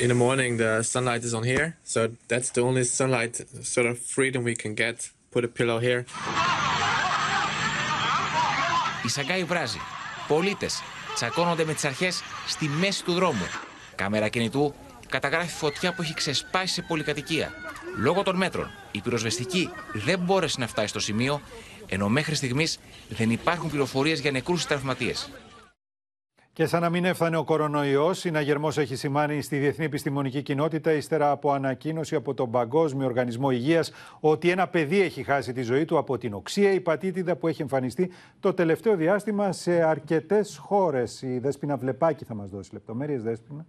In the morning the sunlight is on here so that's the only sunlight sort of freedom we can get put a pillow here Η Σαγκάη βράζει. Πολίτες τσακώνονται με τις αρχές στη μέση του δρόμου. Κάμερα κινητού καταγράφει φωτιά που έχει ξεσπάσει σε πολυκατοικία. Λόγω των μέτρων, η πυροσβεστική δεν μπόρεσε να φτάσει στο σημείο, ενώ μέχρι στιγμής δεν υπάρχουν πληροφορίες για νεκρούς ή τραυματίες. Και σαν να μην έφτανε ο κορονοϊός, συναγερμό έχει σημάνει στη διεθνή επιστημονική κοινότητα, ύστερα από ανακοίνωση από τον Παγκόσμιο Οργανισμό Υγείας, ότι ένα παιδί έχει χάσει τη ζωή του από την οξία υπατήτηδα που έχει εμφανιστεί το τελευταίο διάστημα σε αρκετές χώρες. Η Δέσπινα Βλεπάκη θα μας δώσει λεπτομέρειες, Δέσπινα.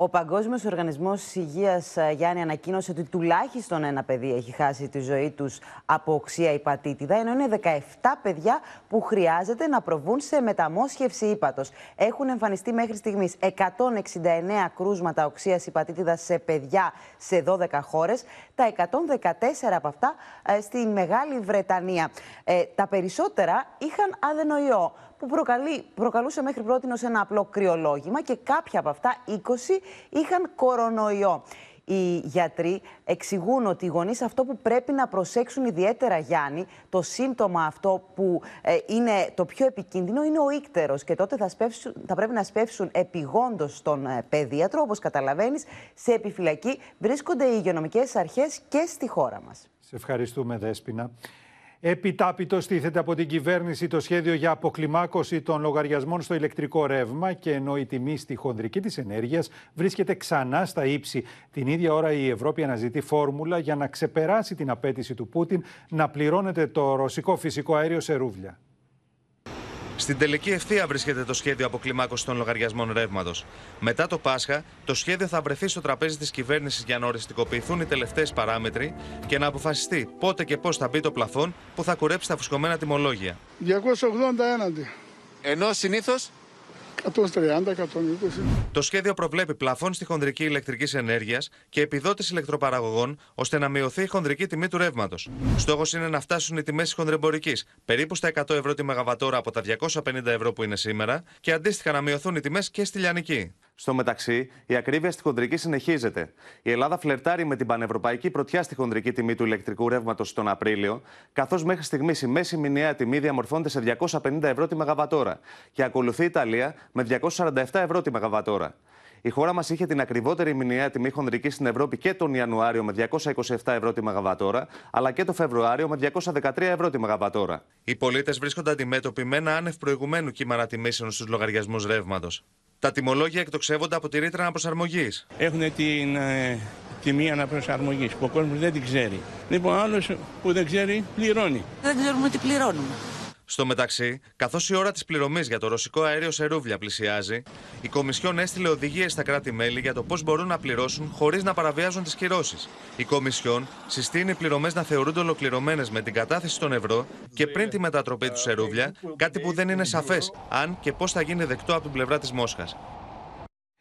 Ο Παγκόσμιος Οργανισμός Υγείας, ε, Γιάννη, ανακοίνωσε ότι τουλάχιστον ένα παιδί έχει χάσει τη ζωή τους από οξία υπατήτηδα, ενώ είναι 17 παιδιά που χρειάζεται να προβούν σε μεταμόσχευση ύπατος. Έχουν εμφανιστεί μέχρι στιγμής 169 κρούσματα οξίας υπατήτηδας σε παιδιά σε 12 χώρες, τα 114 από αυτά ε, στη Μεγάλη Βρετανία. Ε, τα περισσότερα είχαν αδενοϊό που προκαλεί, προκαλούσε μέχρι πρώτη ένα απλό κρυολόγημα και κάποια από αυτά, 20, είχαν κορονοϊό. Οι γιατροί εξηγούν ότι οι γονείς αυτό που πρέπει να προσέξουν ιδιαίτερα, Γιάννη, το σύμπτωμα αυτό που ε, είναι το πιο επικίνδυνο είναι ο ίκτερο. Και τότε θα, σπεύσουν, θα πρέπει να σπεύσουν επιγόντως στον ε, παιδίατρο. Όπως καταλαβαίνεις, σε επιφυλακή βρίσκονται οι υγειονομικές αρχές και στη χώρα μας. Σε ευχαριστούμε, Δέσπινα. Επιτάπητος στήθεται από την κυβέρνηση το σχέδιο για αποκλιμάκωση των λογαριασμών στο ηλεκτρικό ρεύμα και ενώ η τιμή στη χονδρική της ενέργειας βρίσκεται ξανά στα ύψη. Την ίδια ώρα η Ευρώπη αναζητεί φόρμουλα για να ξεπεράσει την απέτηση του Πούτιν να πληρώνεται το ρωσικό φυσικό αέριο σε ρούβλια. Στην τελική ευθεία βρίσκεται το σχέδιο αποκλιμάκωσης των λογαριασμών ρεύματος. Μετά το Πάσχα, το σχέδιο θα βρεθεί στο τραπέζι της κυβέρνησης για να οριστικοποιηθούν οι τελευταίες παράμετροι και να αποφασιστεί πότε και πώς θα μπει το πλαφόν που θα κουρέψει τα φουσκωμένα τιμολόγια. 280 έναντι. Ενώ συνήθως 130-120. Το σχέδιο προβλέπει πλαφόν στη χονδρική ηλεκτρικής ενέργειας και επιδότηση ηλεκτροπαραγωγών ώστε να μειωθεί η χονδρική τιμή του ρεύματος. Στόχος είναι να φτάσουν οι τιμές της χονδρεμπορικής περίπου στα 100 ευρώ τη μεγαβατόρα από τα 250 ευρώ που είναι σήμερα και αντίστοιχα να μειωθούν οι τιμές και στη λιανική. Στο μεταξύ, η ακρίβεια στη χονδρική συνεχίζεται. Η Ελλάδα φλερτάρει με την πανευρωπαϊκή πρωτιά στη χονδρική τιμή του ηλεκτρικού ρεύματος τον Απρίλιο, καθώς μέχρι στιγμής η μέση μηνιαία τιμή διαμορφώνεται σε 250 ευρώ τη μεγαβατόρα και ακολουθεί η Ιταλία με 247 ευρώ τη μεγαβατόρα. Η χώρα μας είχε την ακριβότερη μηνιαία τιμή χονδρική στην Ευρώπη και τον Ιανουάριο με 227 ευρώ τη μεγαβατόρα, αλλά και το Φεβρουάριο με 213 ευρώ τη μεγαβατόρα. Οι πολίτες βρίσκονται αντιμέτωποι με ένα άνευ προηγουμένου κύμα ανατιμήσεων στους λογαριασμούς ρεύματος. Τα τιμολόγια εκτοξεύονται από τη ρήτρα αναπροσαρμογής. Έχουν την ε, τιμή αναπροσαρμογής που ο κόσμος δεν την ξέρει. Λοιπόν, άλλος που δεν ξέρει πληρώνει. Δεν ξέρουμε τι πληρώνουμε. Στο μεταξύ, καθώς η ώρα της πληρωμής για το ρωσικό αέριο σε ρούβλια πλησιάζει, η Κομισιόν έστειλε οδηγίες στα κράτη-μέλη για το πώς μπορούν να πληρώσουν χωρίς να παραβιάζουν τις κυρώσεις. Η Κομισιόν συστήνει οι πληρωμές να θεωρούνται ολοκληρωμένες με την κατάθεση των ευρώ και πριν τη μετατροπή τους σε ρούβλια, κάτι που δεν είναι σαφές αν και πώς θα γίνει δεκτό από την πλευρά της Μόσχας.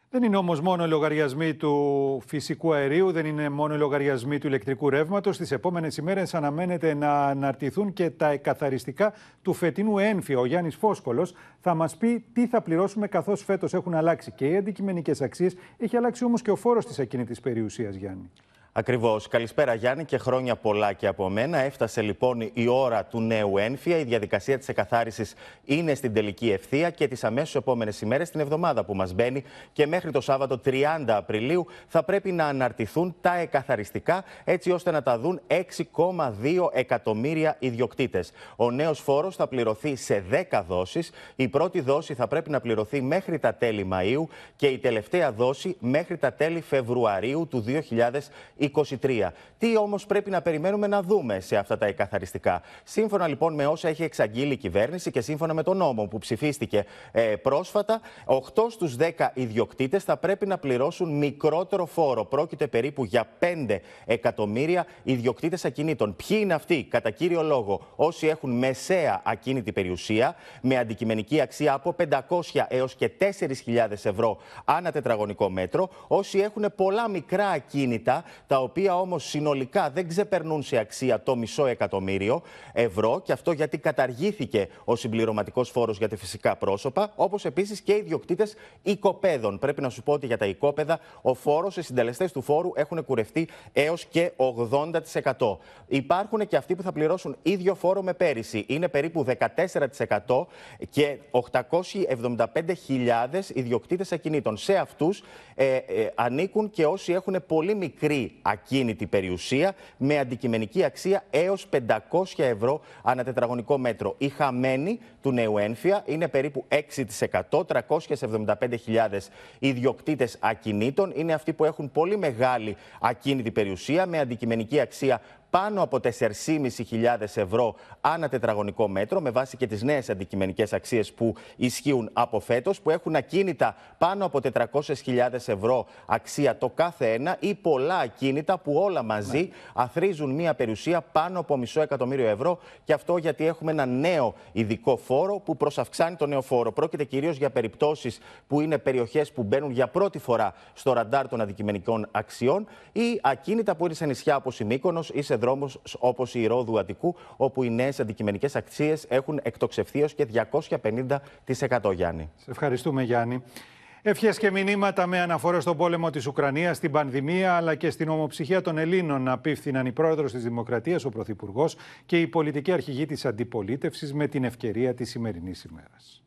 Δεν είναι όμως μόνο οι λογαριασμοί του φυσικού αερίου, δεν είναι μόνο οι λογαριασμοί του ηλεκτρικού ρεύματος. Τι επόμενες ημέρες αναμένεται να αναρτηθούν και τα εκαθαριστικά του φετινού ένφια. Ο Γιάννης Φόσκολο θα μας πει τι θα πληρώσουμε, καθώς φέτος έχουν αλλάξει και οι αντικειμενικές αξίες. Έχει αλλάξει όμως και ο φόρος της ακίνητης περιουσίας, Γιάννη. Ακριβώς. Καλησπέρα Γιάννη και χρόνια πολλά και από μένα. Έφτασε λοιπόν η ώρα του νέου ένφια. Η διαδικασία της εκαθάρισης είναι στην τελική ευθεία και τις αμέσως επόμενες ημέρες, την εβδομάδα που μας μπαίνει και μέχρι το Σάββατο 30 Απριλίου, θα πρέπει να αναρτηθούν τα εκαθαριστικά έτσι ώστε να τα δουν 6,2 εκατομμύρια ιδιοκτήτες. Ο νέος φόρος θα πληρωθεί σε 10 δόσεις. Η πρώτη δόση θα πρέπει να πληρωθεί μέχρι τα τέλη Μαου και η τελευταία δόση μέχρι τα τέλη Φεβρουαρίου του 2020. 23. Τι όμως πρέπει να περιμένουμε να δούμε σε αυτά τα εκαθαριστικά. Σύμφωνα λοιπόν με όσα έχει εξαγγείλει η κυβέρνηση και σύμφωνα με τον νόμο που ψηφίστηκε ε, πρόσφατα, 8 στους 10 ιδιοκτήτες θα πρέπει να πληρώσουν μικρότερο φόρο. Πρόκειται περίπου για 5 εκατομμύρια ιδιοκτήτες ακινήτων. Ποιοι είναι αυτοί, κατά κύριο λόγο, όσοι έχουν μεσαία ακίνητη περιουσία με αντικειμενική αξία από 500 έως και 4.000 ευρώ ανά τετραγωνικό μέτρο, όσοι έχουν πολλά μικρά ακίνητα, τα τα οποία όμως συνολικά δεν ξεπερνούν σε αξία το μισό εκατομμύριο ευρώ και αυτό γιατί καταργήθηκε ο συμπληρωματικός φόρος για τα φυσικά πρόσωπα, όπως επίσης και οι ιδιοκτήτες οικοπαίδων. Πρέπει να σου πω ότι για τα οικόπεδα ο φόρος, οι συντελεστές του φόρου έχουν κουρευτεί έως και 80%. Υπάρχουν και αυτοί που θα πληρώσουν ίδιο φόρο με πέρυσι. Είναι περίπου 14% και 875.000 ιδιοκτήτες ακινήτων. Σε αυτούς ε, ε, ανήκουν και όσοι έχουν πολύ μικρή ακίνητη περιουσία με αντικειμενική αξία έως 500 ευρώ ανά τετραγωνικό μέτρο. Η χαμένη του νέου ένφια είναι περίπου 6%. 375.000 ιδιοκτήτες ακινήτων είναι αυτοί που έχουν πολύ μεγάλη ακίνητη περιουσία με αντικειμενική αξία πάνω από 4.500 ευρώ ανά τετραγωνικό μέτρο, με βάση και τις νέες αντικειμενικές αξίες που ισχύουν από φέτος, που έχουν ακίνητα πάνω από 400.000 ευρώ αξία το κάθε ένα ή πολλά ακίνητα που όλα μαζί ναι. αθρίζουν μια περιουσία πάνω από μισό εκατομμύριο ευρώ. Και αυτό γιατί έχουμε ένα νέο ειδικό φόρο που προσαυξάνει το νέο φόρο. Πρόκειται κυρίως για περιπτώσεις που είναι περιοχές που μπαίνουν για πρώτη φορά στο ραντάρ των αντικειμενικών αξιών ή ακίνητα που είναι σε νησιά όπως η Μύκονος ή σε δρόμους όπως η Ρόδου Αττικού, όπου οι νέες αντικειμενικές αξίες έχουν εκτοξευθείς ω και 250% Γιάννη. Σε ευχαριστούμε, Γιάννη. Ευχές και μηνύματα με αναφορά στον πόλεμο της Ουκρανίας, στην πανδημία αλλά και στην ομοψυχία των Ελλήνων απίφθηναν η πρόεδρος της Δημοκρατίας, ο Πρωθυπουργός και η πολιτική αρχηγή της αντιπολίτευσης με την ευκαιρία της σημερινής ημέρας.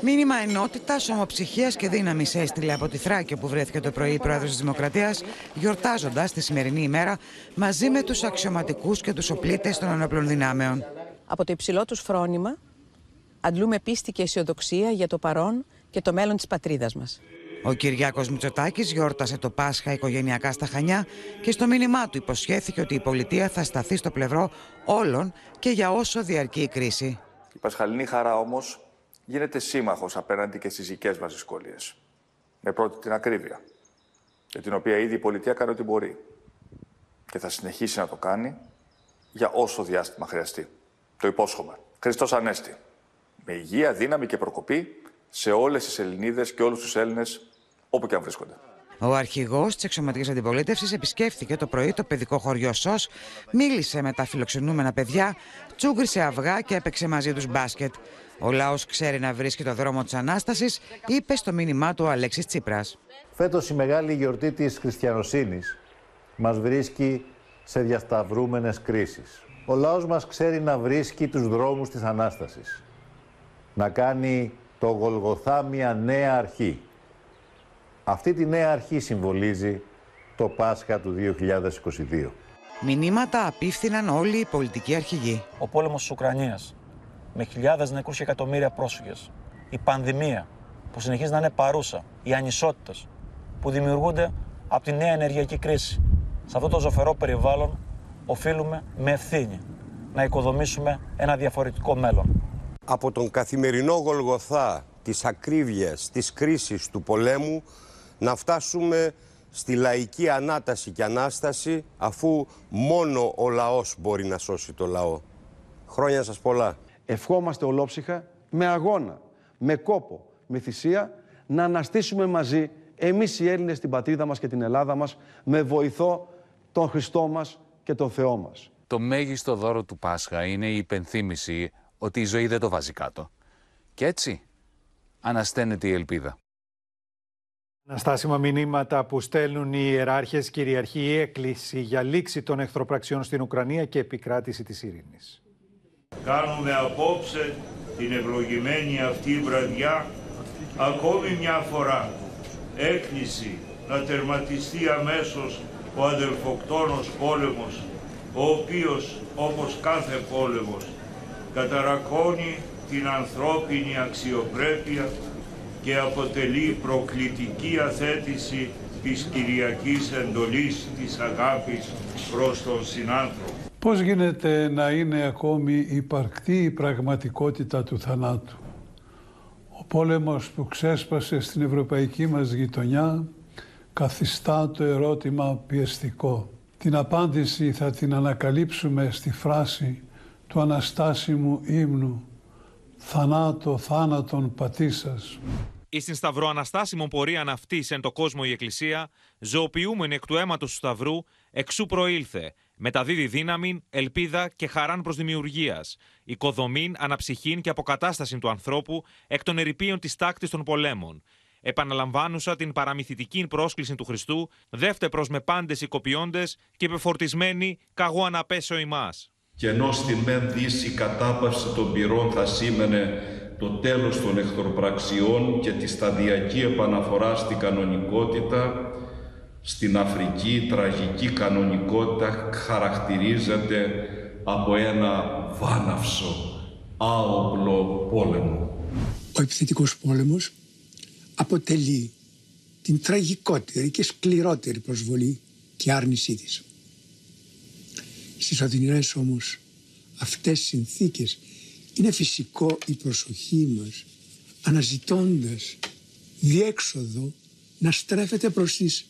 Μήνυμα ενότητας, ομοψυχίας και δύναμης έστειλε από τη Θράκη που βρέθηκε το πρωί η πρόεδρος της Δημοκρατίας, γιορτάζοντας τη σημερινή ημέρα μαζί με τους αξιωματικούς και τους οπλίτες των ενόπλων δυνάμεων. Από το υψηλό τους φρόνημα, αντλούμε πίστη και αισιοδοξία για το παρόν και το μέλλον της πατρίδας μας. Ο Κυριάκος Μητσοτάκης γιόρτασε το Πάσχα οικογενειακά στα Χανιά και στο μήνυμά του υποσχέθηκε ότι η πολιτεία θα σταθεί στο πλευρό όλων και για όσο διαρκεί η κρίση. Η Πασχαλινή χαρά όμως γίνεται σύμμαχος απέναντι και στις δικές μας δυσκολίες. Με πρώτη την ακρίβεια, για την οποία ήδη η πολιτεία κάνει ό,τι μπορεί και θα συνεχίσει να το κάνει για όσο διάστημα χρειαστεί. Το υπόσχομαι. Χριστός Ανέστη με υγεία, δύναμη και προκοπή σε όλες τις Ελληνίδες και όλους τους Έλληνες όπου και αν βρίσκονται. Ο αρχηγός της εξωματικής αντιπολίτευσης επισκέφθηκε το πρωί το παιδικό χωριό ΣΟΣ, μίλησε με τα φιλοξενούμενα παιδιά, τσούγκρισε αυγά και έπαιξε μαζί τους μπάσκετ. Ο λαός ξέρει να βρίσκει το δρόμο της Ανάστασης, είπε στο μήνυμά του ο Αλέξης Τσίπρας. Φέτος η μεγάλη γιορτή της χριστιανοσύνης μας βρίσκει σε διασταυρούμενες κρίσεις. Ο λαός μας ξέρει να βρίσκει τους δρόμους της Ανάστασης να κάνει το Γολγοθά μια νέα αρχή. Αυτή τη νέα αρχή συμβολίζει το Πάσχα του 2022. Μηνύματα απίφθηναν όλοι οι πολιτικοί αρχηγοί. Ο πόλεμος της Ουκρανίας με χιλιάδες νεκρούς και εκατομμύρια πρόσφυγες. Η πανδημία που συνεχίζει να είναι παρούσα. Οι ανισότητες που δημιουργούνται από τη νέα ενεργειακή κρίση. Σε αυτό το ζωφερό περιβάλλον οφείλουμε με ευθύνη να οικοδομήσουμε ένα διαφορετικό μέλλον από τον καθημερινό γολγοθά της ακρίβειας, της κρίσης του πολέμου να φτάσουμε στη λαϊκή ανάταση και ανάσταση αφού μόνο ο λαός μπορεί να σώσει το λαό. Χρόνια σας πολλά. Ευχόμαστε ολόψυχα με αγώνα, με κόπο, με θυσία να αναστήσουμε μαζί εμείς οι Έλληνες την πατρίδα μας και την Ελλάδα μας με βοηθό τον Χριστό μας και τον Θεό μας. Το μέγιστο δώρο του Πάσχα είναι η υπενθύμηση ότι η ζωή δεν το βάζει κάτω. Και έτσι ανασταίνεται η ελπίδα. Αναστάσιμα μηνύματα που στέλνουν οι ιεράρχες κυριαρχεί η έκκληση για λήξη των εχθροπραξιών στην Ουκρανία και επικράτηση της ειρήνης. Κάνουμε απόψε την ευλογημένη αυτή βραδιά ακόμη μια φορά έκκληση να τερματιστεί αμέσως ο αδελφοκτόνος πόλεμος ο οποίος όπως κάθε πόλεμος καταρακώνει την ανθρώπινη αξιοπρέπεια και αποτελεί προκλητική αθέτηση της Κυριακής εντολής της αγάπης προς τον συνάνθρωπο. Πώς γίνεται να είναι ακόμη υπαρκτή η πραγματικότητα του θανάτου; Ο πόλεμος που ξέσπασε στην ευρωπαϊκή μας γειτονιά καθιστά το ερώτημα πιεστικό. Την απάντηση θα την ανακαλύψουμε στη φράση του αναστάσιμου ύμνου «Θανάτο θάνατον πατήσας». Η στην Σταυρό Αναστάσιμον πορεία αυτή εν το κόσμο η Εκκλησία, ζωοποιούμενη εκ του αίματος του Σταυρού, εξού προήλθε, μεταδίδει δύναμη, ελπίδα και χαράν προς δημιουργίας, οικοδομήν, αναψυχήν και αποκατάσταση του ανθρώπου εκ των ερηπείων της τάκτης των πολέμων. Επαναλαμβάνουσα την παραμυθιτική πρόσκληση του Χριστού, δεύτε προς με πάντες οικοποιώντες και πεφορτισμένοι καγώ αναπέσω ημάς και ενώ στην μεν δύση κατάπαυση των πυρών θα σήμαινε το τέλος των εχθροπραξιών και τη σταδιακή επαναφορά στην κανονικότητα, στην Αφρική η τραγική κανονικότητα χαρακτηρίζεται από ένα βάναυσο, άοπλο πόλεμο. Ο επιθετικός πόλεμος αποτελεί την τραγικότερη και σκληρότερη προσβολή και άρνησή της. Στις οδυνηρές όμως αυτές συνθήκες είναι φυσικό η προσοχή μας αναζητώντας διέξοδο να στρέφεται προς τις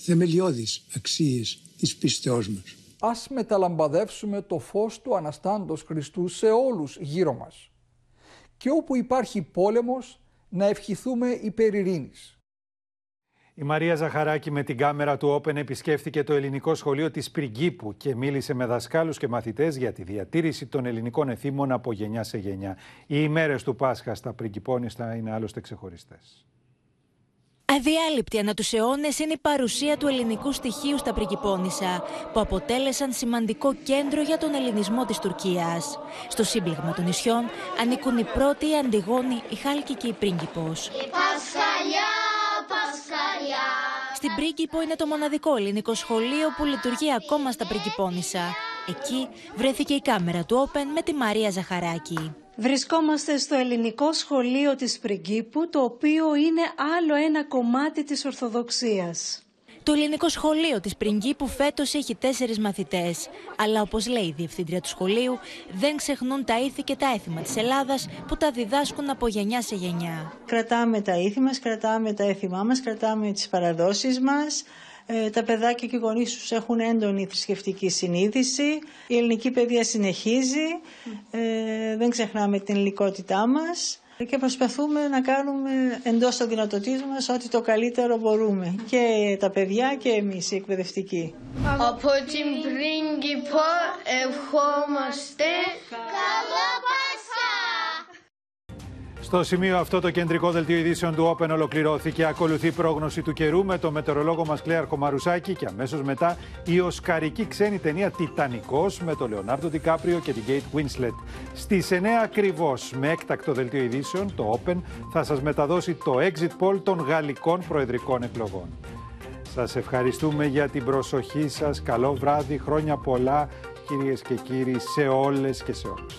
θεμελιώδεις αξίες της πίστεώς μας. Ας μεταλαμπαδεύσουμε το φως του Αναστάντος Χριστού σε όλους γύρω μας. Και όπου υπάρχει πόλεμος να ευχηθούμε υπερ ειρήνης. Η Μαρία Ζαχαράκη με την κάμερα του Open επισκέφθηκε το ελληνικό σχολείο της Πριγκίπου και μίλησε με δασκάλους και μαθητές για τη διατήρηση των ελληνικών εθήμων από γενιά σε γενιά. Οι ημέρες του Πάσχα στα Πριγκυπώνιστα είναι άλλωστε ξεχωριστές. Αδιάλειπτη ανά τους αιώνες είναι η παρουσία του ελληνικού στοιχείου στα Πριγκυπώνησα, που αποτέλεσαν σημαντικό κέντρο για τον ελληνισμό της Τουρκίας. Στο σύμπλεγμα των νησιών ανήκουν οι πρώτοι η Αντιγόνη, η Χάλκη και η Πρίγκιπος. Η Πασχαλιά, Πασχαλιά. Στην Πρίγκιπο είναι το μοναδικό ελληνικό σχολείο που λειτουργεί ακόμα στα Πριγκυπώνησα. Εκεί βρέθηκε η κάμερα του Open με τη Μαρία Ζαχαράκη. Βρισκόμαστε στο ελληνικό σχολείο της Πριγκίπου, το οποίο είναι άλλο ένα κομμάτι της Ορθοδοξίας. Το ελληνικό σχολείο της Πριγκίπου φέτος έχει τέσσερις μαθητές. Αλλά όπως λέει η διευθύντρια του σχολείου, δεν ξεχνούν τα ήθη και τα έθιμα της Ελλάδας που τα διδάσκουν από γενιά σε γενιά. Κρατάμε τα ήθη μας, κρατάμε τα έθιμά μας, κρατάμε τις παραδόσεις μας, ε, τα παιδάκια και οι γονείς τους έχουν έντονη θρησκευτική συνείδηση. Η ελληνική παιδεία συνεχίζει. Ε, δεν ξεχνάμε την ελληνικότητά μας και προσπαθούμε να κάνουμε εντός των δυνατοτήτων μας ό,τι το καλύτερο μπορούμε. Και τα παιδιά και εμείς οι εκπαιδευτικοί. Από την πρίγκιπο ευχόμαστε καλά στο σημείο αυτό το κεντρικό δελτίο ειδήσεων του Open ολοκληρώθηκε. Ακολουθεί πρόγνωση του καιρού με το μετεωρολόγο μας Κλέαρ Κομαρουσάκη και αμέσως μετά η οσκαρική ξένη ταινία Τιτανικός με τον Λεωνάρντο Ντικάπριο και την Kate Winslet. Στις 9 ακριβώς με έκτακτο δελτίο ειδήσεων το Open θα σας μεταδώσει το exit poll των γαλλικών προεδρικών εκλογών. Σας ευχαριστούμε για την προσοχή σας. Καλό βράδυ, χρόνια πολλά κυρίες και κύριοι σε όλες και σε όλους.